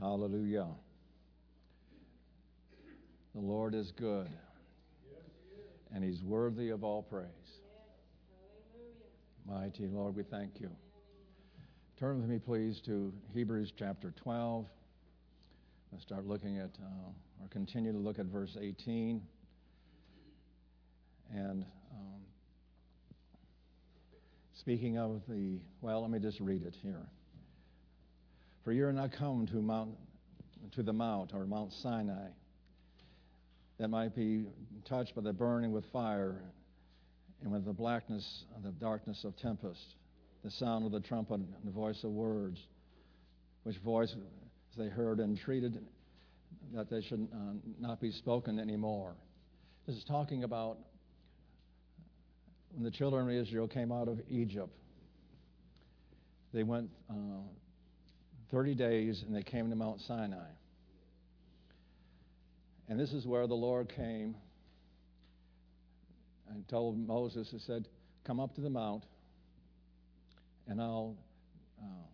Hallelujah. The Lord is good, and He's worthy of all praise. Mighty Lord, we thank you. Turn with me, please, to Hebrews chapter 12. Let's start looking at, uh, or continue to look at verse 18. And um, speaking of the, well, let me just read it here. For you are not come to Mount, to the Mount or Mount Sinai, that might be touched by the burning with fire and with the blackness and the darkness of tempest, the sound of the trumpet and the voice of words, which voice they heard entreated that they should uh, not be spoken anymore. This is talking about when the children of Israel came out of Egypt. They went uh, 30 days and they came to Mount Sinai. And this is where the Lord came and told Moses, He said, Come up to the mount and I'll uh,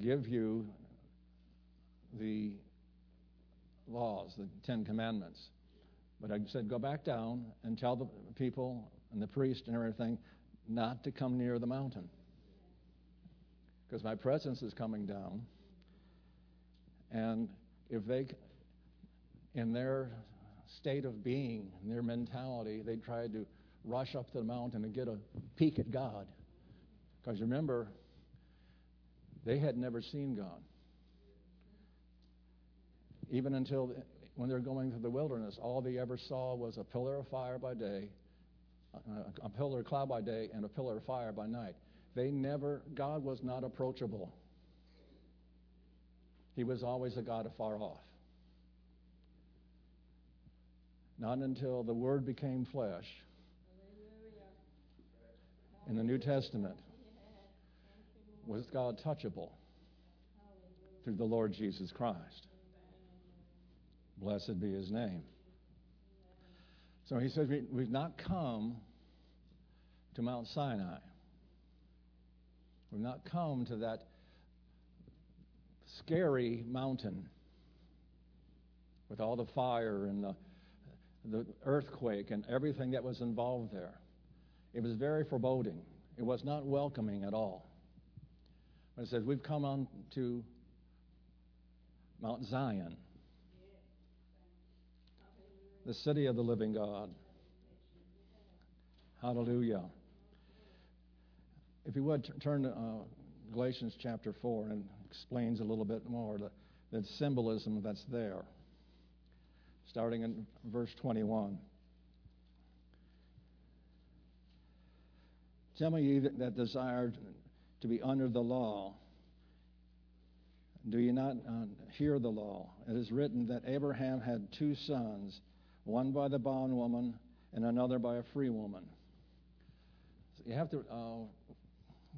give you the laws, the Ten Commandments. But I said, Go back down and tell the people and the priest and everything not to come near the mountain because my presence is coming down. And if they, in their state of being, in their mentality, they tried to rush up the mountain and get a peek at God. Because remember, they had never seen God. Even until when they're going through the wilderness, all they ever saw was a pillar of fire by day, a pillar of cloud by day, and a pillar of fire by night. They never, God was not approachable. He was always a God afar off. Not until the Word became flesh in the New Testament was God touchable through the Lord Jesus Christ. Blessed be his name. So he says, We've not come to Mount Sinai. We've not come to that scary mountain with all the fire and the, the earthquake and everything that was involved there. It was very foreboding. It was not welcoming at all. But it says, We've come on to Mount Zion, the city of the living God. Hallelujah. If you would, turn to uh, Galatians chapter 4 and explains a little bit more the, the symbolism that's there. Starting in verse 21. Some of you that desire to be under the law, do you not uh, hear the law? It is written that Abraham had two sons, one by the bondwoman and another by a free woman. So you have to uh,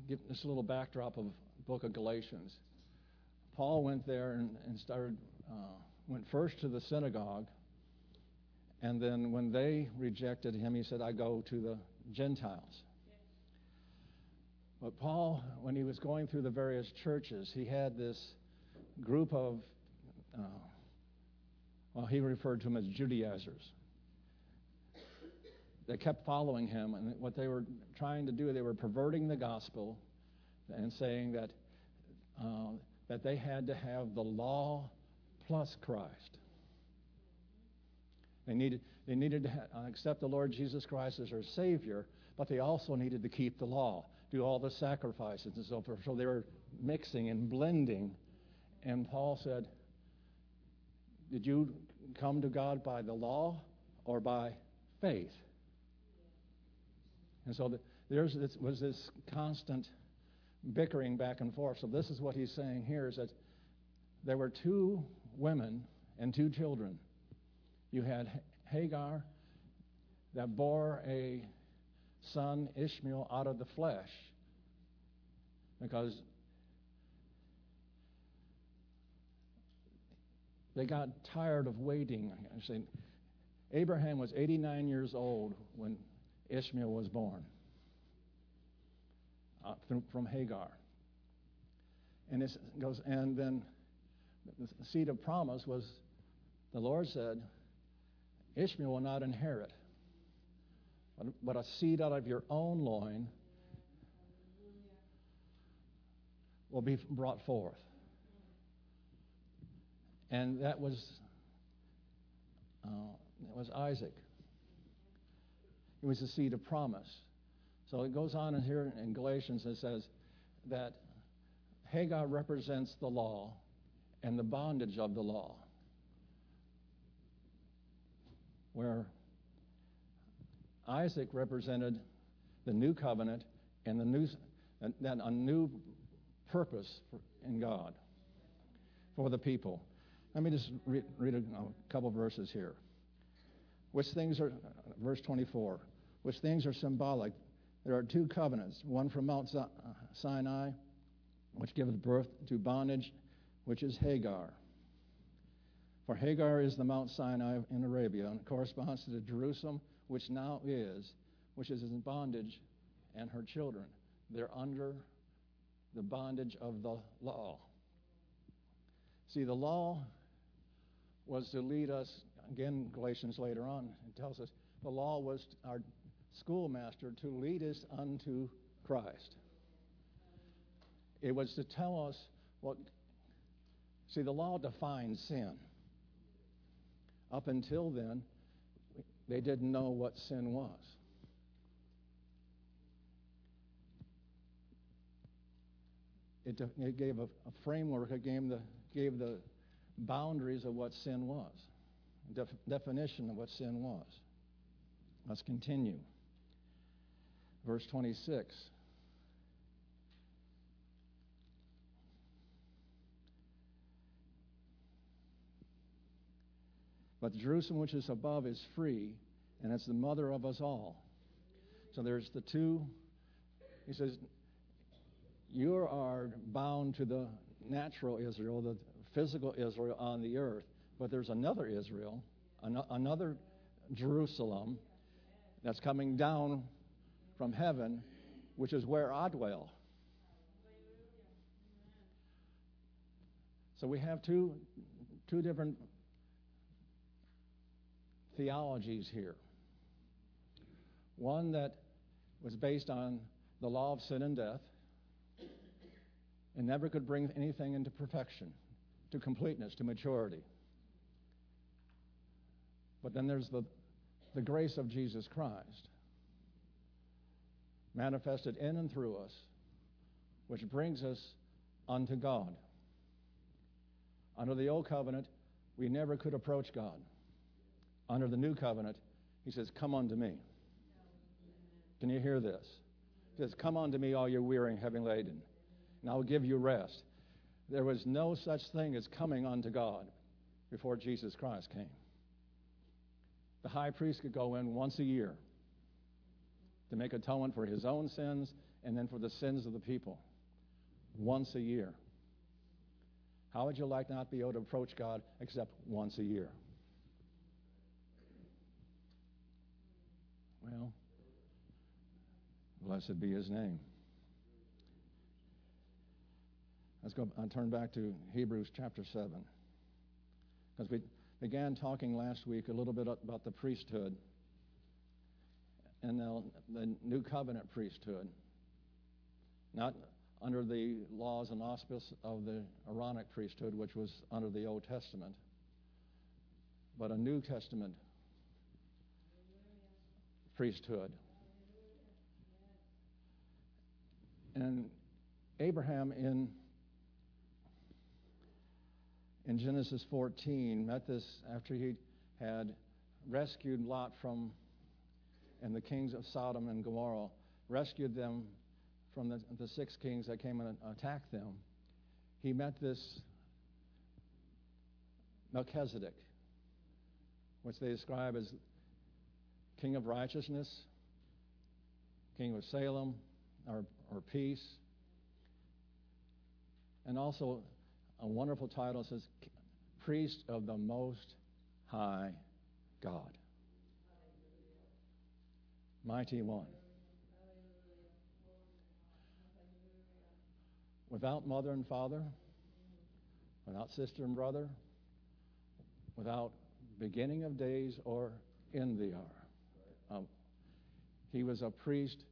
give this little backdrop of book of Galatians. Paul went there and, and started, uh, went first to the synagogue, and then when they rejected him, he said, I go to the Gentiles. But Paul, when he was going through the various churches, he had this group of, uh, well, he referred to them as Judaizers. They kept following him, and what they were trying to do, they were perverting the gospel and saying that, uh, that they had to have the law plus Christ. They needed, they needed to ha- accept the Lord Jesus Christ as their Savior, but they also needed to keep the law, do all the sacrifices and so forth. So they were mixing and blending. And Paul said, Did you come to God by the law or by faith? And so the, there was this constant bickering back and forth. So this is what he's saying here is that there were two women and two children. You had Hagar that bore a son, Ishmael, out of the flesh because they got tired of waiting. Abraham was 89 years old when Ishmael was born uh, from Hagar. And it goes, and then the seed of promise was the Lord said, Ishmael will not inherit, but, but a seed out of your own loin will be brought forth. And that was uh, that was Isaac. It was the seed of promise. So it goes on in here in Galatians and says that Hagar represents the law and the bondage of the law. Where Isaac represented the new covenant and the new then a new purpose in God for the people. Let me just read, read a, a couple verses here. Which things are, verse 24, which things are symbolic. There are two covenants, one from Mount Sinai, which giveth birth to bondage, which is Hagar. For Hagar is the Mount Sinai in Arabia, and corresponds to Jerusalem, which now is, which is in bondage, and her children. They're under the bondage of the law. See, the law was to lead us, again, Galatians later on, it tells us the law was our schoolmaster to lead us unto Christ. It was to tell us what, see, the law defines sin. Up until then, they didn't know what sin was. It, it gave a, a, framework, it gave the, gave the boundaries of what sin was, def, definition of what sin was. Let's continue. Verse 26. But Jerusalem which is above is free, and it's the mother of us all. So there's the two. He says, You are bound to the natural Israel, the physical Israel on the earth, but there's another Israel, an- another Jerusalem that's coming down from heaven, which is where I dwell. So we have two, two different theologies here. One that was based on the law of sin and death and never could bring anything into perfection, to completeness, to maturity. But then there's the, the grace of Jesus Christ manifested in and through us, which brings us unto God. Under the old covenant, we never could approach God under the new covenant, he says, Come unto me. Can you hear this? He says, Come unto me, all you weary and heavy laden, and I will give you rest. There was no such thing as coming unto God before Jesus Christ came. The high priest could go in once a year to make atonement for his own sins and then for the sins of the people. Once a year. How would you like not be able to approach God except once a year? Well, blessed be his name. Let's go and turn back to Hebrews chapter 7. Because we began talking last week a little bit about the priesthood and now the new covenant priesthood. Not under the laws and auspice of the Aaronic priesthood, which was under the Old Testament, but a New Testament priesthood. And Abraham in in Genesis 14 met this after he had rescued Lot from and the kings of Sodom and Gomorrah, rescued them from the, the six kings that came and attacked them. He met this Melchizedek, which they describe as King of righteousness, King of Salem, or, or peace. And also a wonderful title says, Priest of the Most High God. Mighty One. Without mother and father, without sister and brother, without beginning of days or end the hour. Um, he was a priest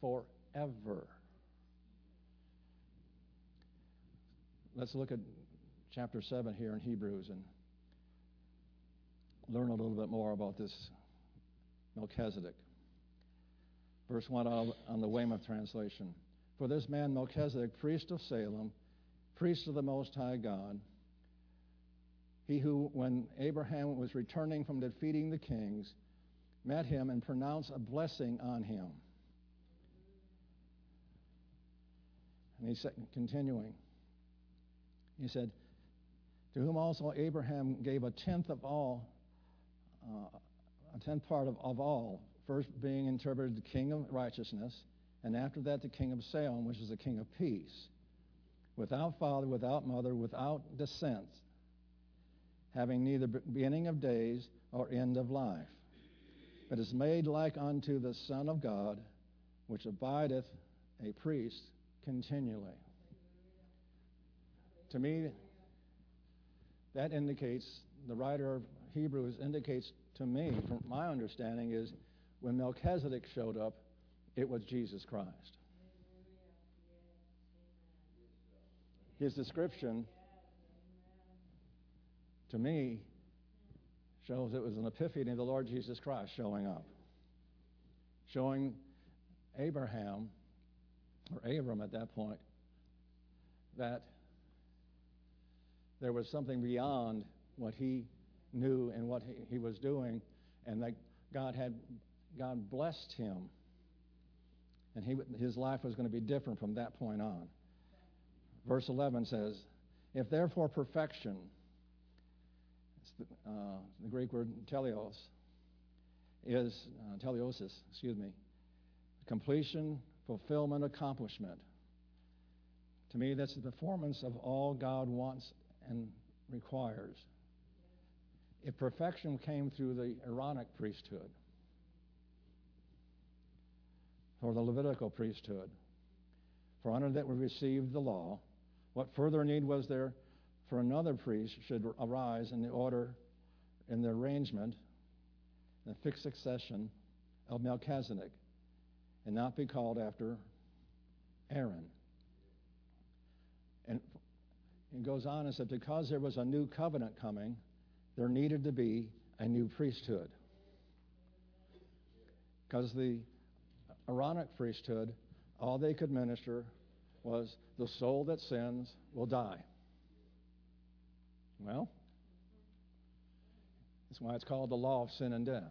forever. Let's look at chapter 7 here in Hebrews and learn a little bit more about this Melchizedek. Verse 1 on the Weymouth translation. For this man Melchizedek, priest of Salem, priest of the Most High God, he who, when Abraham was returning from defeating the kings, met him and pronounced a blessing on him. And he said, continuing, he said, To whom also Abraham gave a tenth of all, uh, a tenth part of, of all, first being interpreted the king of righteousness, and after that the king of Salem, which is the king of peace, without father, without mother, without descent, having neither beginning of days or end of life, but is made like unto the Son of God, which abideth a priest continually. To me, that indicates, the writer of Hebrews indicates to me, from my understanding, is when Melchizedek showed up, it was Jesus Christ. His description, to me, shows it was an epiphany of the Lord Jesus Christ showing up, showing Abraham, or Abram at that point, that there was something beyond what he knew and what he, was doing, and that God had God blessed him, and he, his life was going to be different from that point on. Verse 11 says, If therefore perfection, the, uh, the, Greek word teleos, is uh, teleosis, excuse me, completion, fulfillment, accomplishment. To me, that's the performance of all God wants and requires. If perfection came through the Aaronic priesthood, or the Levitical priesthood. For under that we received the law. What further need was there for another priest should arise in the order, in the arrangement, in the fixed succession of Melchizedek, and not be called after Aaron? And it goes on and said, because there was a new covenant coming, there needed to be a new priesthood. Because the Aaronic priesthood, all they could minister was the soul that sins will die. Well, that's why it's called the law of sin and death.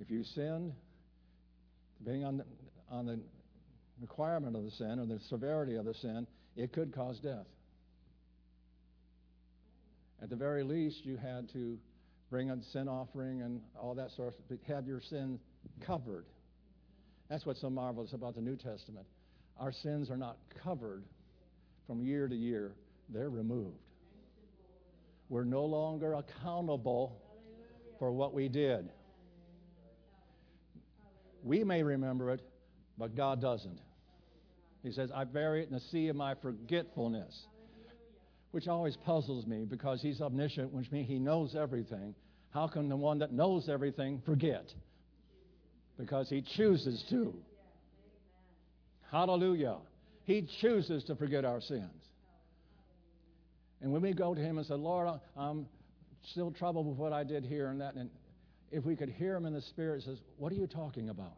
If you sinned, depending on the, on the requirement of the sin or the severity of the sin, it could cause death. At the very least, you had to bring a sin offering and all that sort of have your sin covered. That's what's so marvelous about the New Testament. Our sins are not covered from year to year, they're removed. We're no longer accountable for what we did. We may remember it, but God doesn't. He says, I bury it in the sea of my forgetfulness, which always puzzles me because He's omniscient, which means He knows everything. How can the one that knows everything forget? Because he chooses to. Hallelujah. He chooses to forget our sins. And when we go to him and say, Lord, I'm still troubled with what I did here and that, and if we could hear him in the spirit, says, What are you talking about?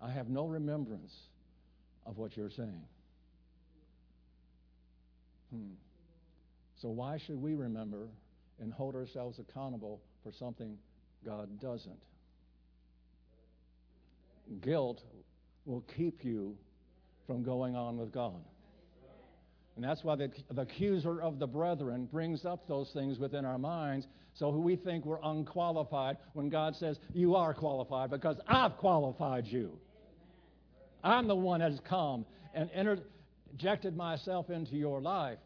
I have no remembrance of what you're saying. Hmm. So why should we remember and hold ourselves accountable for something God doesn't. Guilt will keep you from going on with God. And that's why the, the, accuser of the brethren brings up those things within our minds so we think we're unqualified when God says, You are qualified because I've qualified you. I'm the one that has come and interjected myself into your life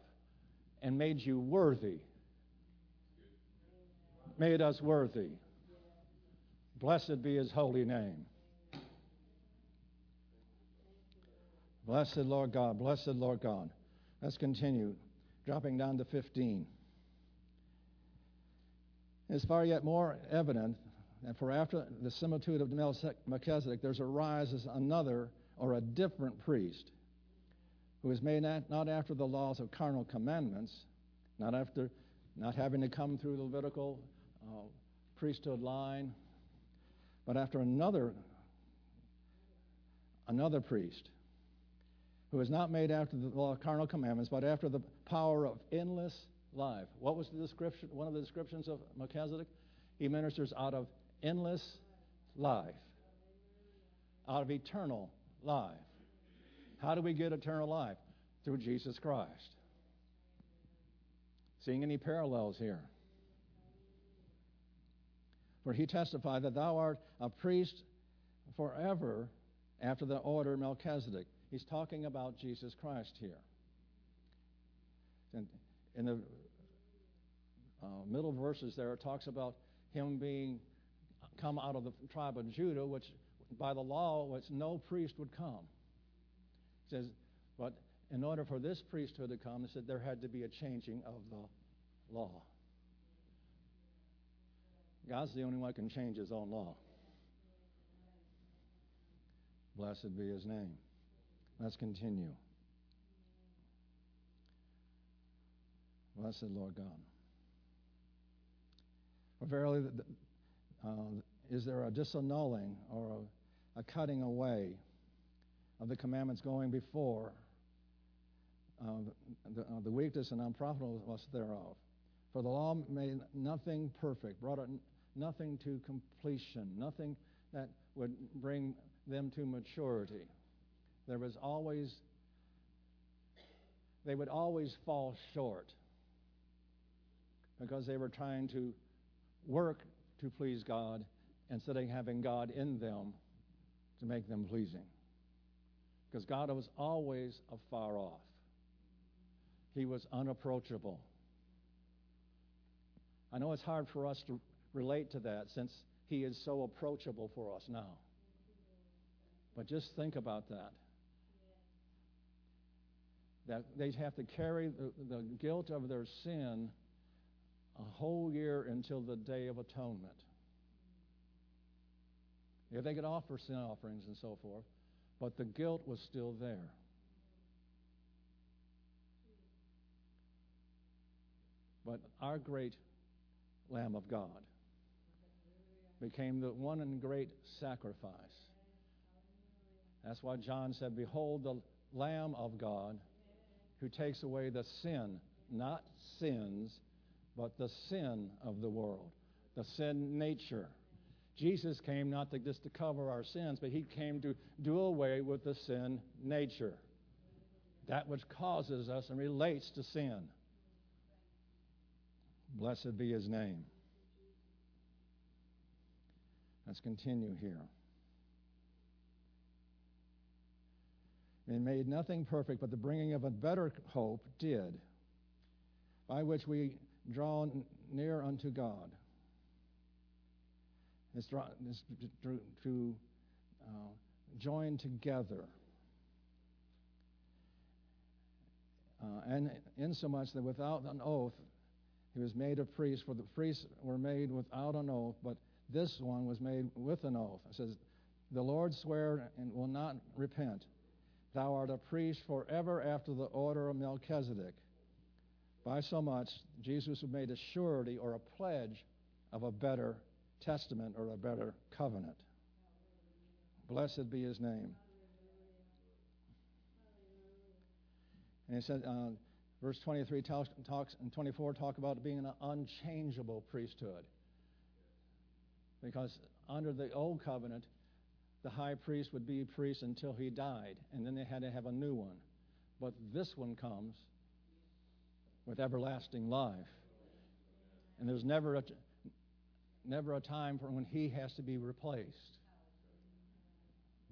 and made you worthy made us worthy. Blessed be his holy name. Blessed Lord God, blessed Lord God. Let's continue, dropping down to 15. It's far yet more evident that for after the similitude of Melchizedek, there's arises another or a different priest who is made not after the laws of carnal commandments, not after not having to come through the Levitical uh, priesthood line, but after another another priest who is not made after the law of carnal commandments, but after the power of endless life. What was the description? One of the descriptions of Melchizedek? He ministers out of endless life, out of eternal life. How do we get eternal life? Through Jesus Christ. Seeing any parallels here? For he testified that thou art a priest forever after the order Melchizedek. He's talking about Jesus Christ here. And in the uh, middle verses there, it talks about him being come out of the tribe of Judah, which by the law, which no priest would come. It says, but in order for this priesthood to come, it said there had to be a changing of the law. God's the only one who can change his own law. Blessed be his name. Let's continue. Blessed Lord God. For verily, uh, is there a disannulling or a, a, cutting away of the commandments going before uh, the, uh, the, weakness and unprofitableness thereof? For the law made nothing perfect, brought it nothing to completion, nothing that would bring them to maturity. There was always, they would always fall short because they were trying to work to please God instead of having God in them to make them pleasing. Because God was always afar off, He was unapproachable. I know it's hard for us to relate to that since He is so approachable for us now. But just think about that. That they have to carry the, the guilt of their sin a whole year until the Day of Atonement. Yeah, they could offer sin offerings and so forth, but the guilt was still there. But our great Lamb of God became the one and great sacrifice. That's why John said, Behold the Lamb of God who takes away the sin, not sins, but the sin of the world, the sin nature. Jesus came not to just to cover our sins, but he came to do away with the sin nature. That which causes us and relates to sin. Blessed be his name. Let's continue here. and made nothing perfect, but the bringing of a better hope did, by which we draw near unto God. To, to uh, join together. Uh, and insomuch that without an oath he was made a priest, for the priests were made without an oath, but this one was made with an oath. It says, The Lord swear and will not repent. Thou art a priest forever after the order of Melchizedek. By so much, Jesus was made a surety or a pledge of a better testament or a better covenant. Blessed be his name. And he said, uh, verse 23 talks, talks, and 24 talk about being an unchangeable priesthood. Because under the old covenant, the high priest would be priest until he died, and then they had to have a new one. But this one comes with everlasting life. And there's never a, never a time for when he has to be replaced.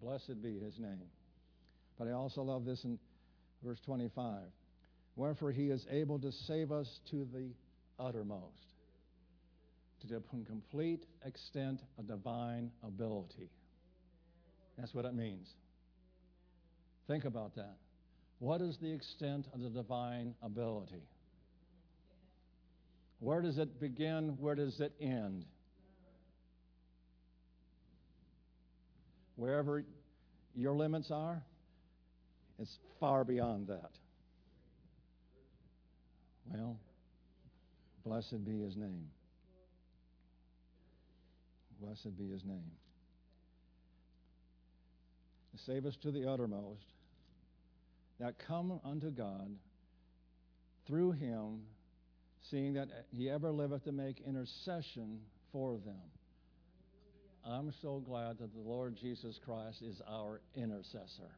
Blessed be his name. But I also love this in verse 25. Wherefore he is able to save us to the uttermost, to the complete extent of divine ability. That's what it means. Think about that. What is the extent of the divine ability? Where does it begin? Where does it end? Wherever your limits are, it's far beyond that. Well, blessed be his name. Blessed be his name. Save us to the uttermost, that come unto God through him, seeing that he ever liveth to make intercession for them. I'm so glad that the Lord Jesus Christ is our intercessor.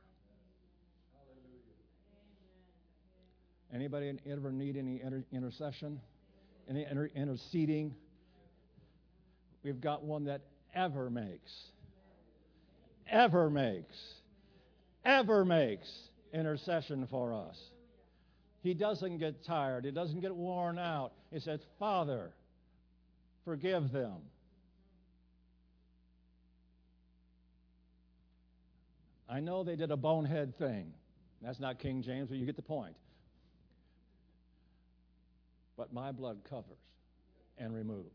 Anybody ever need any inter- intercession? Any inter- interceding? We've got one that ever makes, ever makes, ever makes intercession for us. He doesn't get tired. He doesn't get worn out. He says, Father, forgive them. I know they did a bonehead thing. That's not King James, but you get the point. But my blood covers and removes.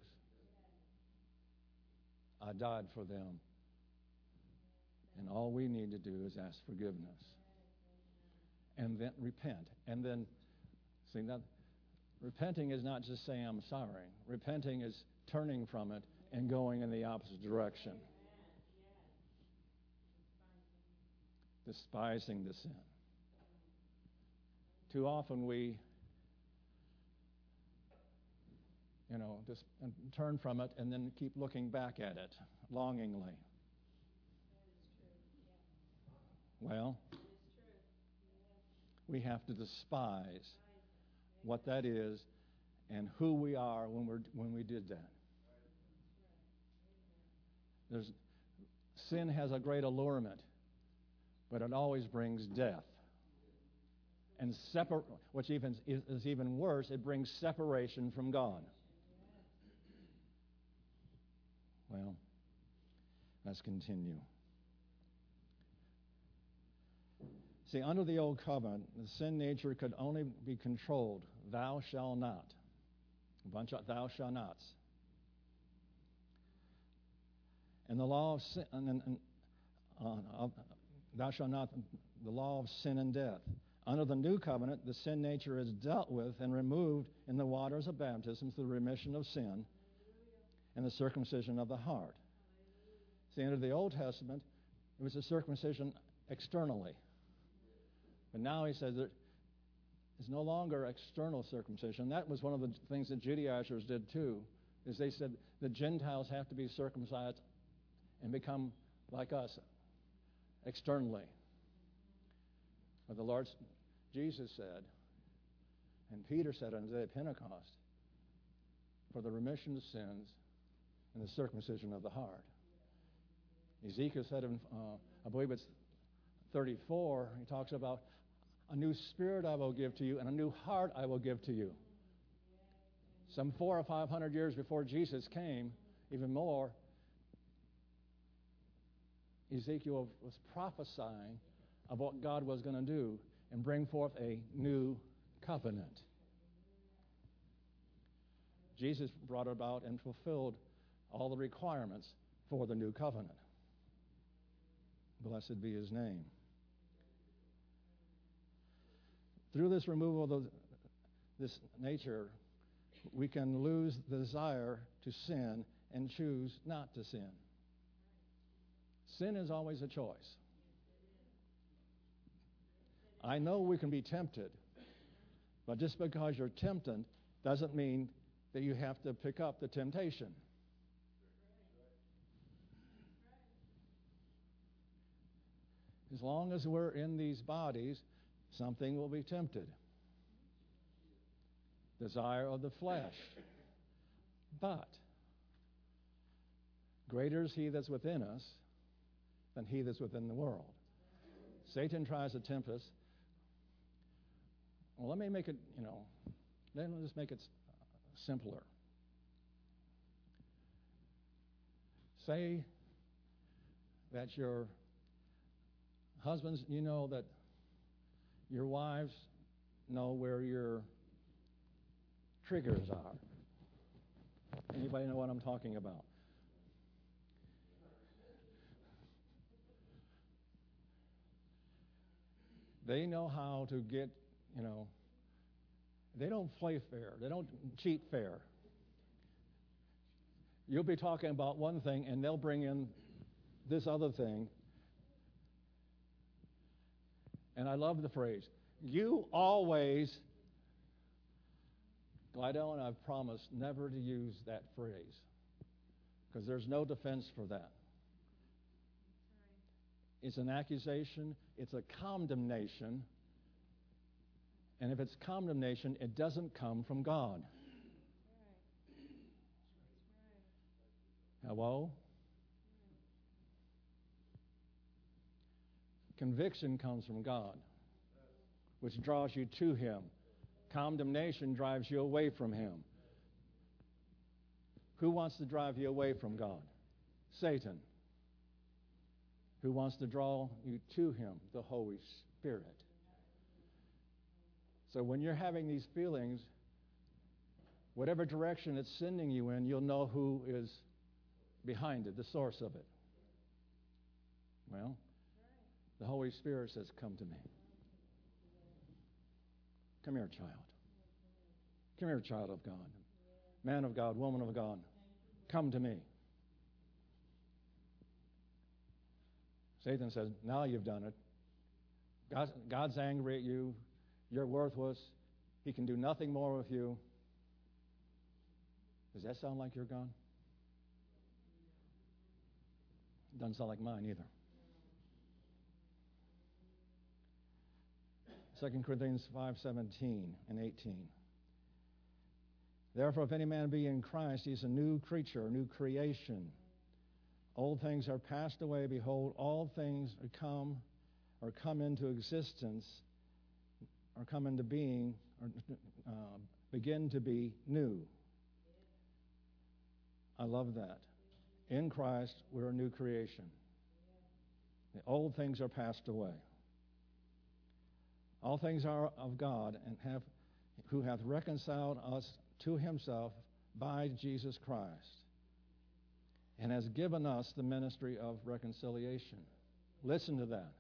I died for them. And all we need to do is ask forgiveness. And then repent. And then, see, that repenting is not just saying I'm sorry. Repenting is turning from it and going in the opposite direction. Despising the sin. Too often we you know, just turn from it and then keep looking back at it longingly. Well, we have to despise what that is and who we are when, we're, when we did that. There's, sin has a great allurement, but it always brings death. And separ- which even is, is even worse, it brings separation from God. Well, let's continue. See, under the old covenant, the sin nature could only be controlled. Thou shalt not. A bunch of thou shalt nots. And the law of sin, and, and, uh, thou shalt not, the law of sin and death. Under the new covenant, the sin nature is dealt with and removed in the waters of baptism through the remission of sin and the circumcision of the heart. See, under the Old Testament, it was a circumcision externally. But now he says there is no longer external circumcision. That was one of the things that Judaizers did too, is they said the Gentiles have to be circumcised and become like us externally. But the Lord Jesus said, and Peter said on the day of Pentecost, for the remission of sins and the circumcision of the heart. Ezekiel said in, uh, I believe it's 34, he talks about a new spirit I will give to you and a new heart I will give to you. Some four or five hundred years before Jesus came, even more, Ezekiel was prophesying of what God was going to do and bring forth a new covenant. Jesus brought about and fulfilled all the requirements for the new covenant. Blessed be his name. Through this removal of the, this nature, we can lose the desire to sin and choose not to sin. Sin is always a choice. I know we can be tempted, but just because you're tempted doesn't mean that you have to pick up the temptation. As long as we're in these bodies, something will be tempted. Desire of the flesh. But greater is he that's within us than he that's within the world. Satan tries to tempt us. Well, let me make it, you know, let me just make it simpler. Say that your Husbands, you know that Your wives know where your triggers are. Anybody know what I'm talking about? They know how to get, you know, they don't play fair. They don't cheat fair. You'll be talking about one thing, and they'll bring in this other thing. And I love the phrase, you always. Glidell and I've promised never to use that phrase because there's no defense for that. It's an accusation, it's a condemnation. And if it's condemnation, it doesn't come from God. Hello? Conviction comes from God, which draws you to Him. Condemnation drives you away from Him. Who wants to drive you away from God? Satan. Who wants to draw you to Him? The Holy Spirit. So when you're having these feelings, whatever direction it's sending you in, you'll know who is behind it, the source of it. Well, the Holy Spirit says, Come to me. Come here, child. Come here, child of God. Man of God, woman of God. Come to me. Satan says, Now you've done it. God, God's angry at you. You're worthless. He can do nothing more with you. Does that sound like you're gone? Doesn't sound like mine either. 2 Corinthians 5:17 and 18. Therefore, if any man be in Christ, he is a new creature, a new creation. Old things are passed away. Behold, all things are come or come into existence or come into being or uh, begin to be new. I love that. In Christ, we're a new creation. The old things are passed away. All things are of God and have who hath reconciled us to himself by Jesus Christ and has given us the ministry of reconciliation. Listen to that.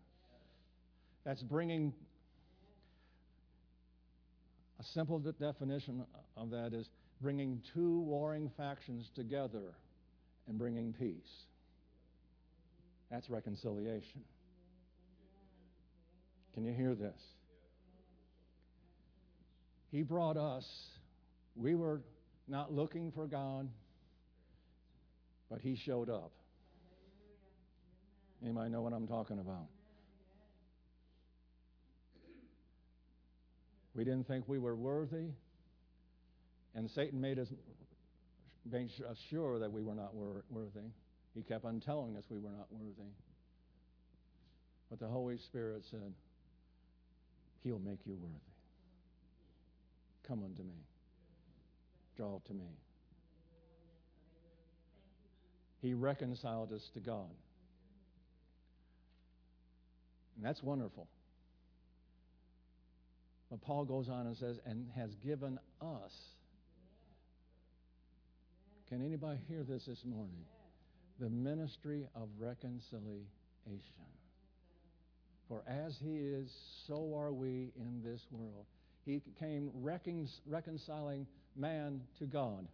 That's bringing a simple definition of that is bringing two warring factions together and bringing peace. That's reconciliation. Can you hear this? He brought us, we were not looking for God, but He showed up. Anybody know what I'm talking about? We didn't think we were worthy, and Satan made us made us sure that we were not worthy. He kept on telling us we were not worthy. But the Holy Spirit said, He'll make you worthy. Come unto me. Draw to me. He reconciled us to God. And that's wonderful. But Paul goes on and says, and has given us. Can anybody hear this this morning? The ministry of reconciliation. For as he is, so are we in this world. He came reconciling man to God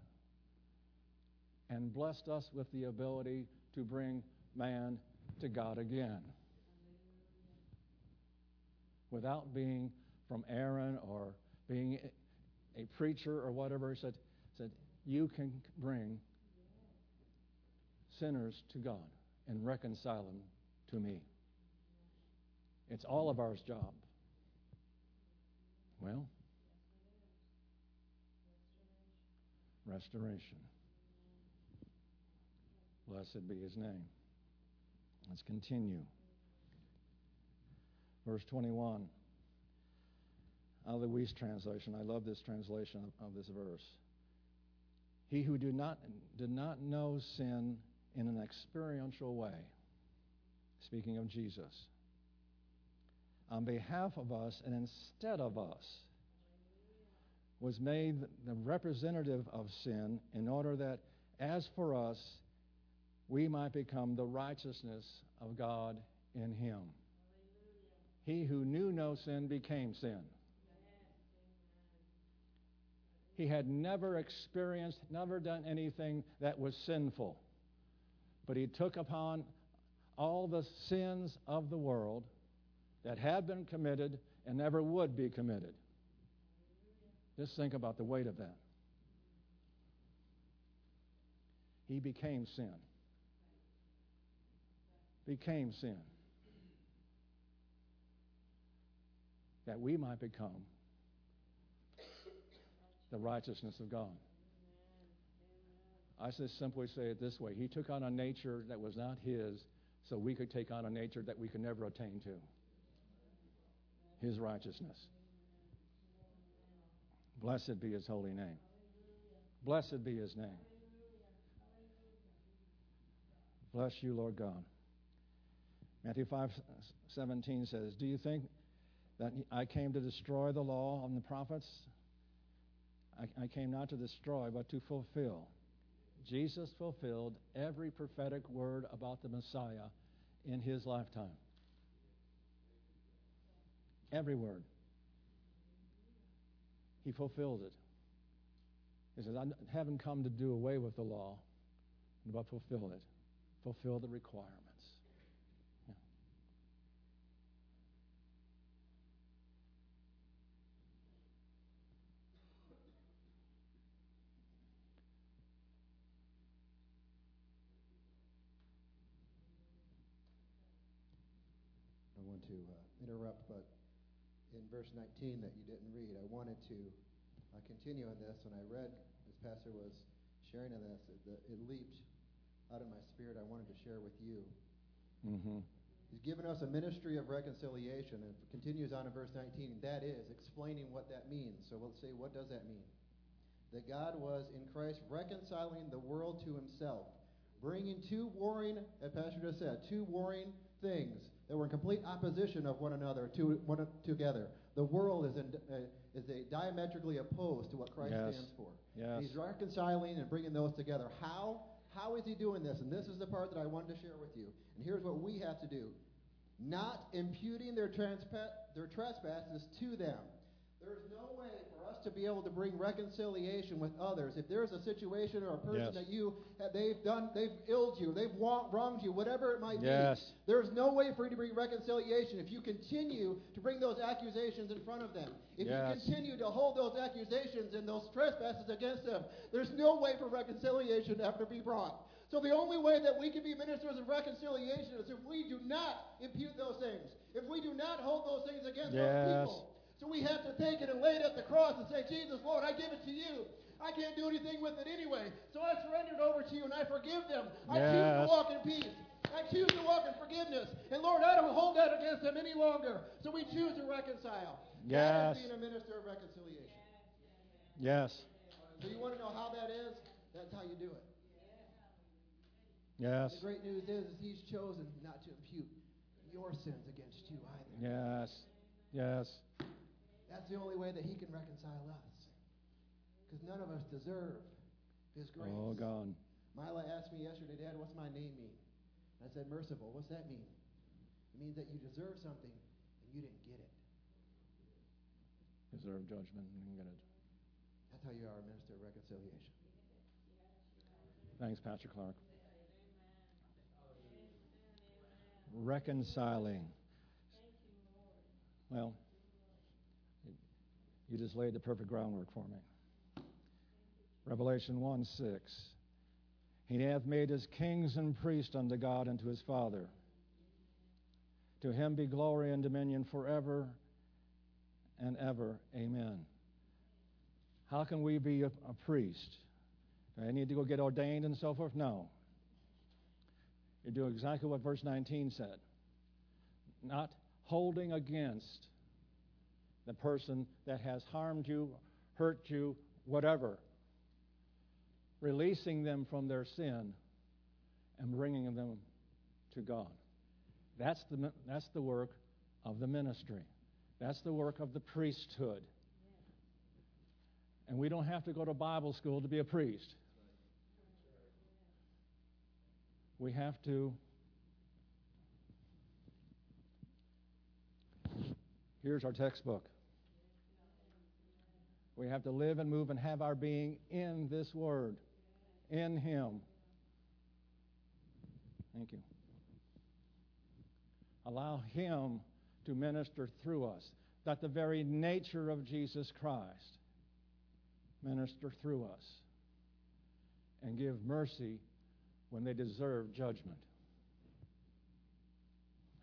and blessed us with the ability to bring man to God again. Without being from Aaron or being a preacher or whatever, he said, said You can bring sinners to God and reconcile them to me. It's all of ours job. Well, restoration. Blessed be his name. Let's continue. Verse 21 out translation. I love this translation of, of this verse. He who did not, did not know sin in an experiential way, speaking of Jesus, on behalf of us and instead of us was made the representative of sin in order that, as for us, we might become the righteousness of God in Him. He who knew no sin became sin. He had never experienced, never done anything that was sinful. But he took upon all the sins of the world that had been committed and never would be committed. Just think about the weight of that. He became sin. Became sin. That we might become the righteousness of God. I just simply say it this way He took on a nature that was not His so we could take on a nature that we could never attain to His righteousness. Blessed be His holy name. Blessed be His name. Bless you, Lord God. Matthew 5:17 says, "Do you think that I came to destroy the law and the prophets? I, I came not to destroy, but to fulfill." Jesus fulfilled every prophetic word about the Messiah in his lifetime. Every word. He fulfilled it. He says, I haven't come to do away with the law, but fulfill it. Fulfill the requirements. In verse 19 that you didn't read, I wanted to uh, continue on this. When I read, as Pastor was sharing on this, it, it leaped out of my spirit. I wanted to share with you. Mm-hmm. He's given us a ministry of reconciliation, and continues on in verse 19. That is explaining what that means. So let's say, what does that mean? That God was in Christ reconciling the world to Himself, bringing two warring, as Pastor just said, two warring things that were in complete opposition of one another to one together. The world is in, uh, is a diametrically opposed to what Christ Yes. stands for. Yes. He's reconciling and bringing those together. How? How is he doing this? And this is the part that I wanted to share with you. And here's what we have to do: not imputing their transpa- their trespasses to them. There is no way to be able to bring reconciliation with others. If there's a situation or a person Yes. that you they've done, they've illed you, they've wronged you, whatever it might Yes. be. There's no way for you to bring reconciliation if you continue to bring those accusations in front of them. If Yes. you continue to hold those accusations and those trespasses against them, there's no way for reconciliation to ever be brought. So the only way that we can be ministers of reconciliation is if we do not impute those things, if we do not hold those things against those people. So we have to take it and lay it at the cross and say, Jesus, Lord, I give it to you. I can't do anything with it anyway. So I surrender it over to you and I forgive them. I choose to walk in peace. I choose to walk in forgiveness. And Lord, I don't hold that against them any longer. So we choose to reconcile. That Yes. is being a minister of reconciliation. Yes. So you want to know how that is? That's how you do it. Yes. The great news is, is he's chosen not to impute your sins against you either. Yes. Yes. That's the only way that he can reconcile us. Because none of us deserve his grace. Oh, God. Mila asked me yesterday, Dad, what's my name mean? And I said, merciful. What's that mean? It means that you deserve something and you didn't get it. Deserve judgment and get it. That's how you are a minister of reconciliation. Thanks, Pastor Clark. Reconciling. Well, you just laid the perfect groundwork for me. Revelation 1 6. He hath made us kings and priests unto God and to his Father. To him be glory and dominion forever and ever. Amen. How can we be a, a priest? Do I need to go get ordained and so forth? No. You do exactly what verse 19 said. Not holding against the person that has harmed you, hurt you, whatever. Releasing them from their sin and bringing them to God. That's the, that's the work of the ministry. That's the work of the priesthood. And we don't have to go to Bible school to be a priest. We have to. Here's our textbook. We have to live and move and have our being in this Word, in Him. Thank you. Allow Him to minister through us, that the very nature of Jesus Christ minister through us and give mercy when they deserve judgment.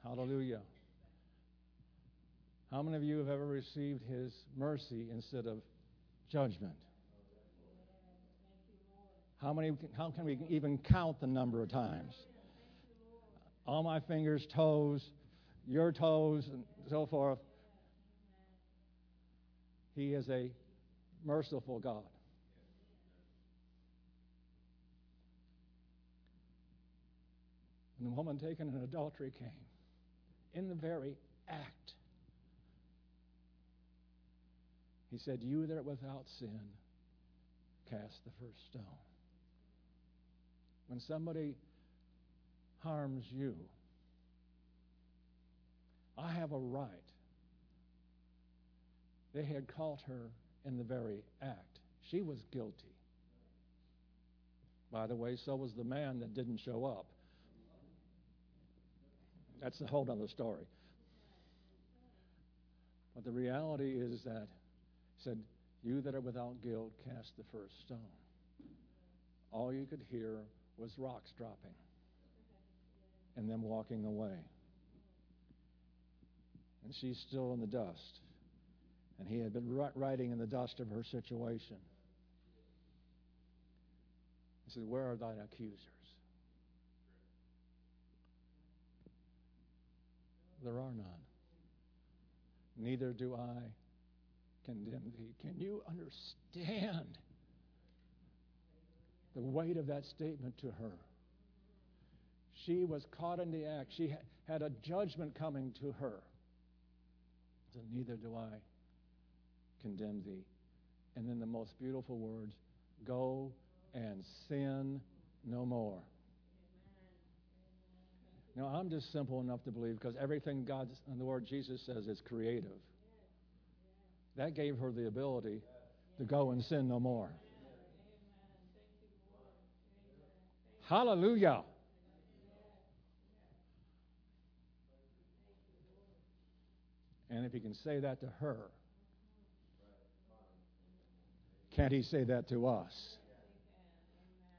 Hallelujah. How many of you have ever received His mercy instead of judgment? How many? How can we even count the number of times? All my fingers, toes, your toes, and so forth. He is a merciful God. And the woman taken in adultery came in the very act. He said, You that are without sin, cast the first stone. When somebody harms you, I have a right. They had caught her in the very act. She was guilty. By the way, so was the man that didn't show up. That's a whole other story. But the reality is that said, You that are without guilt, cast the first stone. All you could hear was rocks dropping and them walking away. And she's still in the dust. And he had been writing in the dust of her situation. He said, Where are thine accusers? There are none. Neither do I condemn thee. Can you understand the weight of that statement to her? She was caught in the act. She had a judgment coming to her. So neither do I condemn thee. And then the most beautiful words go and sin no more. Now, I'm just simple enough to believe because everything God and the Word Jesus says is creative. That gave her the ability to go and sin no more. Hallelujah. And if he can say that to her, can't he say that to us?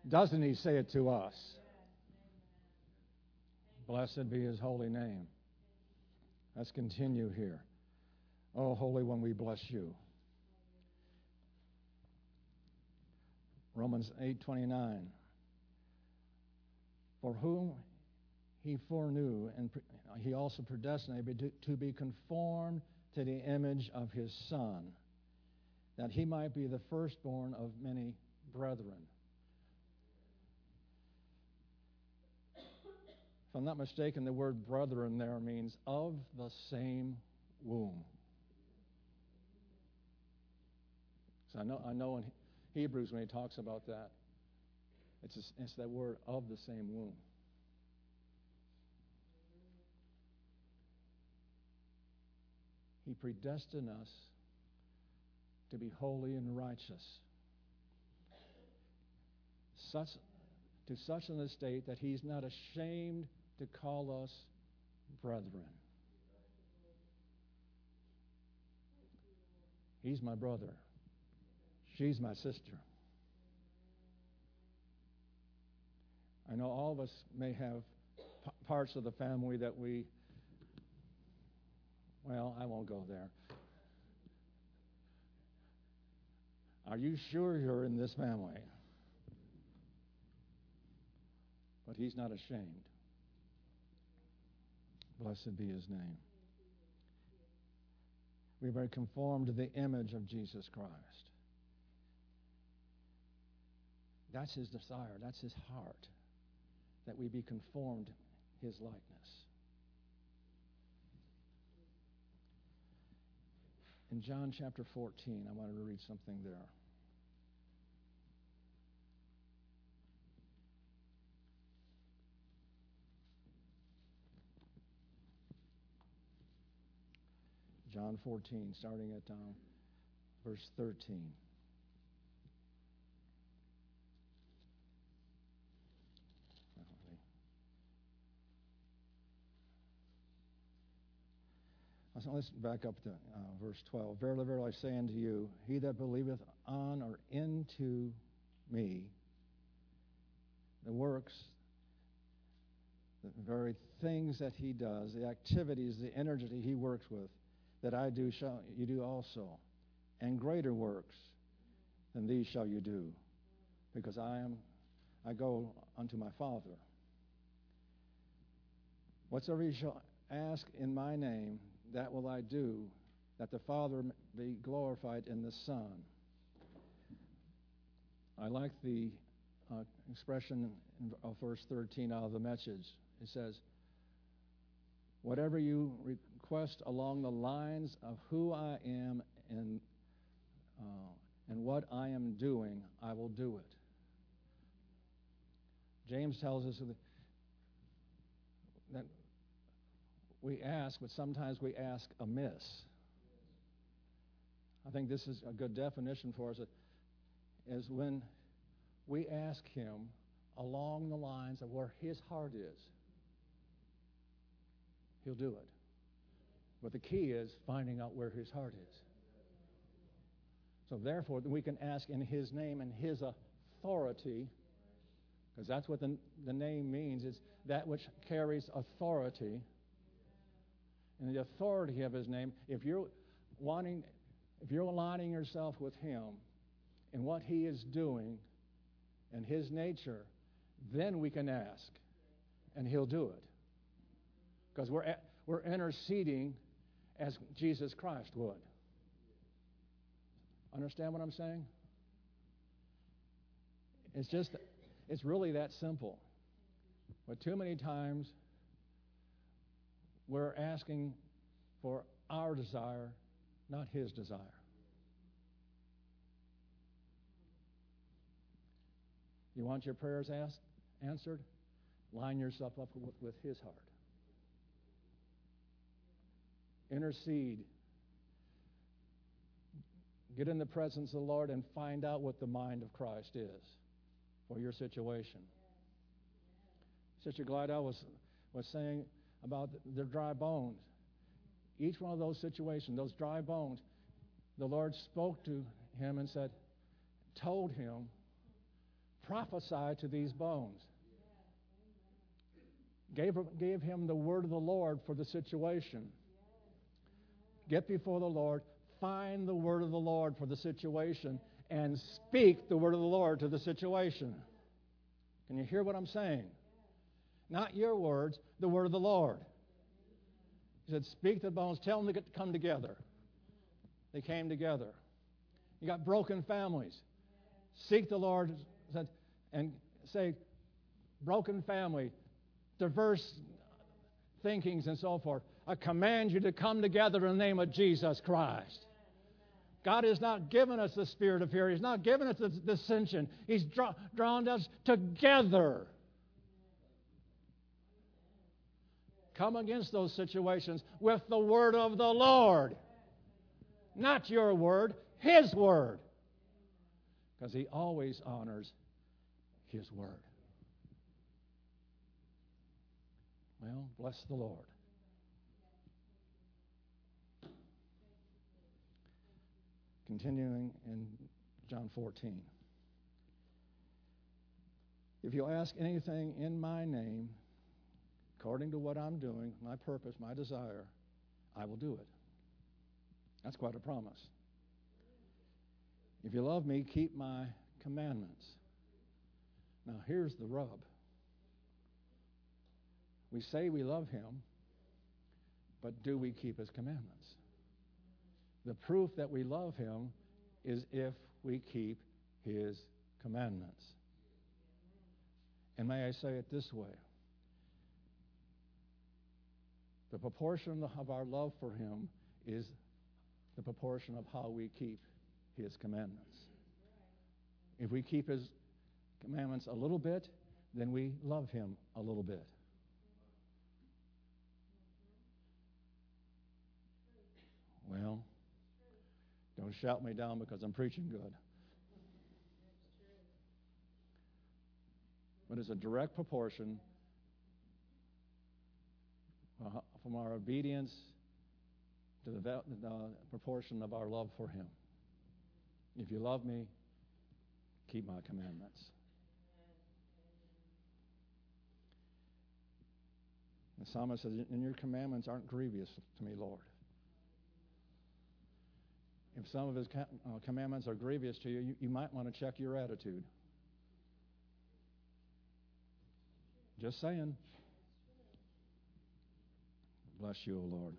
Doesn't he say it to us? Blessed be his holy name. Let's continue here. Oh, Holy One, we bless you. Romans 8:29 For whom he foreknew and he also predestinated to be conformed to the image of his son that he might be the firstborn of many brethren. If I'm not mistaken, the word brethren there means of the same womb. So I know, I know in Hebrews when he talks about that, it's, a, it's that word of the same womb. He predestined us to be holy and righteous, such, to such an estate that he's not ashamed to call us brethren. He's my brother. She's my sister. I know all of us may have p- parts of the family that we, well, I won't go there. Are you sure you're in this family? But he's not ashamed. Blessed be his name. We are conformed to the image of Jesus Christ. That's his desire, that's his heart, that we be conformed his likeness. in John chapter 14, I wanted to read something there. John 14, starting at um, verse 13. So let's back up to uh, verse 12. Verily, verily, I say unto you, he that believeth on or into me, the works, the very things that he does, the activities, the energy he works with, that I do, shall you do also. And greater works than these shall you do, because I am, I go unto my Father. Whatsoever you shall ask in my name, that will I do, that the Father be glorified in the Son. I like the uh, expression of verse 13 out of the message. It says, Whatever you request along the lines of who I am and, uh, and what I am doing, I will do it. James tells us that we ask, but sometimes we ask amiss. I think this is a good definition for us is when we ask Him along the lines of where His heart is. He'll do it. But the key is finding out where His heart is. So, therefore, we can ask in His name and His authority, because that's what the, the name means, is that which carries authority and the authority of his name, if you're wanting, if you're aligning yourself with him and what he is doing and his nature, then we can ask and he'll do it. Because we're, we're interceding as Jesus Christ would. Understand what I'm saying? It's just, it's really that simple. But too many times we're asking for our desire, not His desire. You want your prayers asked, answered? Line yourself up with, with His heart. Intercede. Get in the presence of the Lord and find out what the mind of Christ is for your situation. Sister Glidell was, was saying about their dry bones. Each one of those situations, those dry bones, the Lord spoke to him and said, told him, prophesy to these bones. Gave, gave him the word of the Lord for the situation. Get before the Lord, find the word of the Lord for the situation, and speak the word of the Lord to the situation. Can you hear what I'm saying? Not your words, the word of the Lord. He said, Speak to the bones, tell them to come together. They came together. You got broken families. Seek the Lord and say, broken family, diverse thinkings, and so forth. I command you to come together in the name of Jesus Christ. God has not given us the spirit of fear. He's not given us the dissension. He's draw, drawn us together. Come against those situations with the word of the Lord. Not your word, His word. Because He always honors His word. Well, bless the Lord. Continuing in John 14. If you ask anything in my name, according to what I'm doing, my purpose, my desire, I will do it. That's quite a promise. If you love me, keep my commandments. Now, here's the rub. We say we love him, but do we keep his commandments? The proof that we love him is if we keep his commandments. And may I say it this way The proportion of our love for Him is the proportion of how we keep His commandments. If we keep His commandments a little bit, then we love Him a little bit. Well, don't shout me down because I'm preaching good. But it's a direct proportion uh, from our obedience to the, the proportion of our love for Him. If you love me, keep my commandments. The psalmist says, And your commandments aren't grievous to me, Lord. If some of his uh, commandments are grievous to you, you, you might want to check your attitude. Just saying. Bless you, O Lord.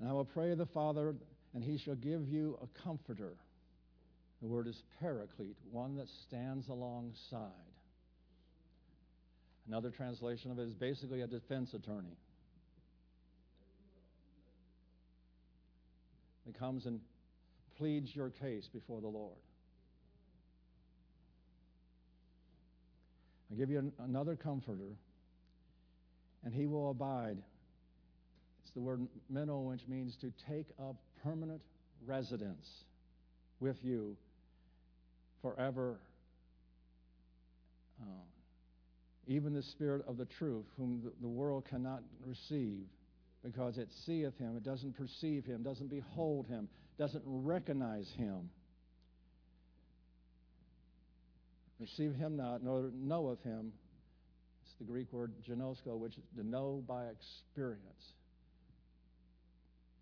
And I will pray the Father, and he shall give you a comforter. The word is paraclete, one that stands alongside. Another translation of it is basically a defense attorney. He comes and pleads your case before the Lord. I give you an, another comforter, and he will abide. It's the word meno, which means to take up permanent residence with you forever. Uh, even the Spirit of the truth, whom the, world cannot receive, because it seeth him, it doesn't perceive him, doesn't behold him, doesn't recognize him. Receive him not, nor knoweth him. The Greek word ginosko, which is to know by experience.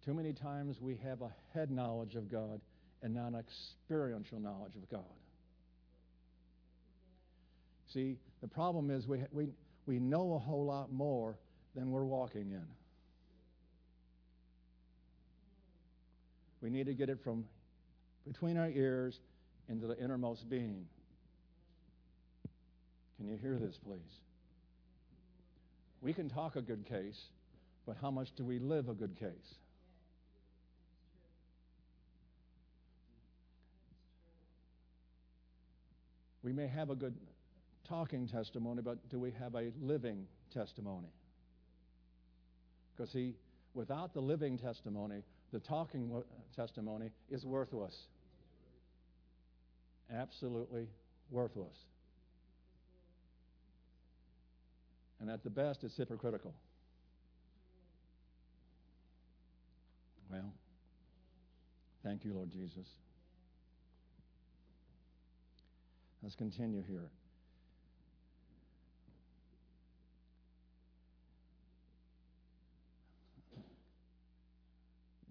Too many times we have a head knowledge of God and not an experiential knowledge of God. See, the problem is we, we, we know a whole lot more than we're walking in. We need to get it from between our ears into the innermost being. Can you hear this, please? We can talk a good case, but how much do we live a good case? We may have a good talking testimony, but do we have a living testimony? Because, see, without the living testimony, the talking testimony is worthless. Absolutely worthless. And at the best, it's hypocritical. Well, thank you, Lord Jesus. Let's continue here.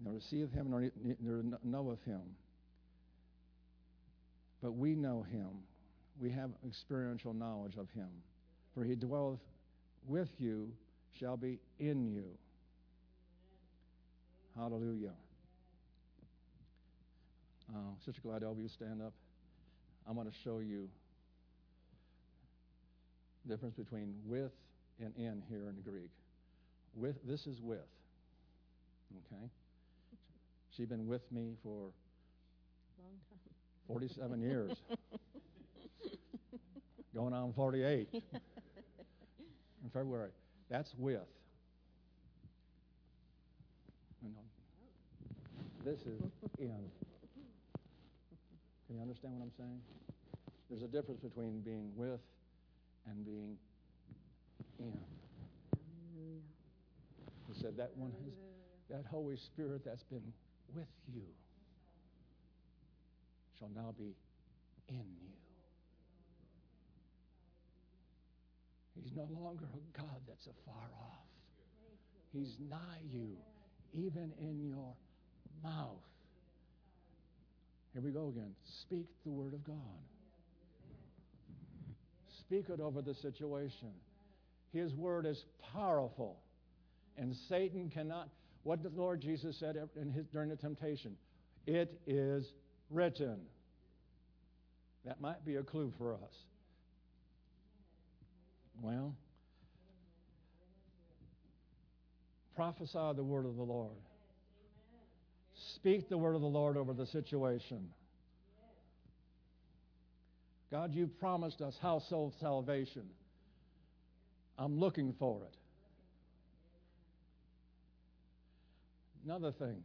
nor of him, nor, nor know of him. But we know him. We have experiential knowledge of him. For he dwelleth with you, shall be in you. Hallelujah. Uh, Sister Glad, all of you stand up. I want to show you the difference between with and in here in the Greek. With this is with. Okay? She's been with me for 47 years. Going on 48 in February. That's with. This is in. Can you understand what I'm saying? There's a difference between being with and being in. He said that one has, that Holy Spirit that's been with you shall now be in you. He's no longer a God that's afar off. He's nigh you, even in your mouth. Here we go again. Speak the word of God. Speak it over the situation. His word is powerful, and Satan cannot what the Lord Jesus said his, during the temptation? It is written. That might be a clue for us. Well, Prophesy the word of the Lord. Speak the word of the Lord over the situation. God, you promised us household salvation. I'm looking for it. Another thing.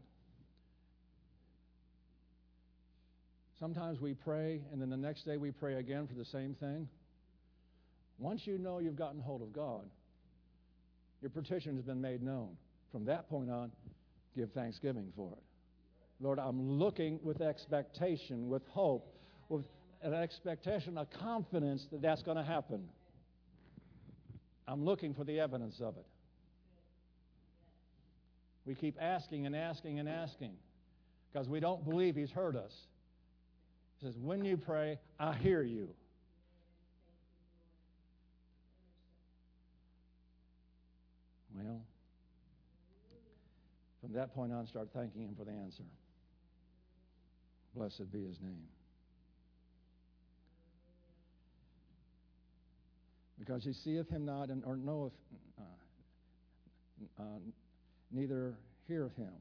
Sometimes we pray, and then the next day we pray again for the same thing. Once you know you've gotten hold of God, your petition has been made known. From that point on, give thanksgiving for it. Lord, I'm looking with expectation, with hope, with an expectation, a confidence that that's going to happen. I'm looking for the evidence of it. We keep asking and asking and asking because we don't believe He's heard us. He says, When you pray, I hear you. Well, from that point on, start thanking Him for the answer. Blessed be His name. Because he seeth him not, and, or knoweth, uh, uh, neither heareth him.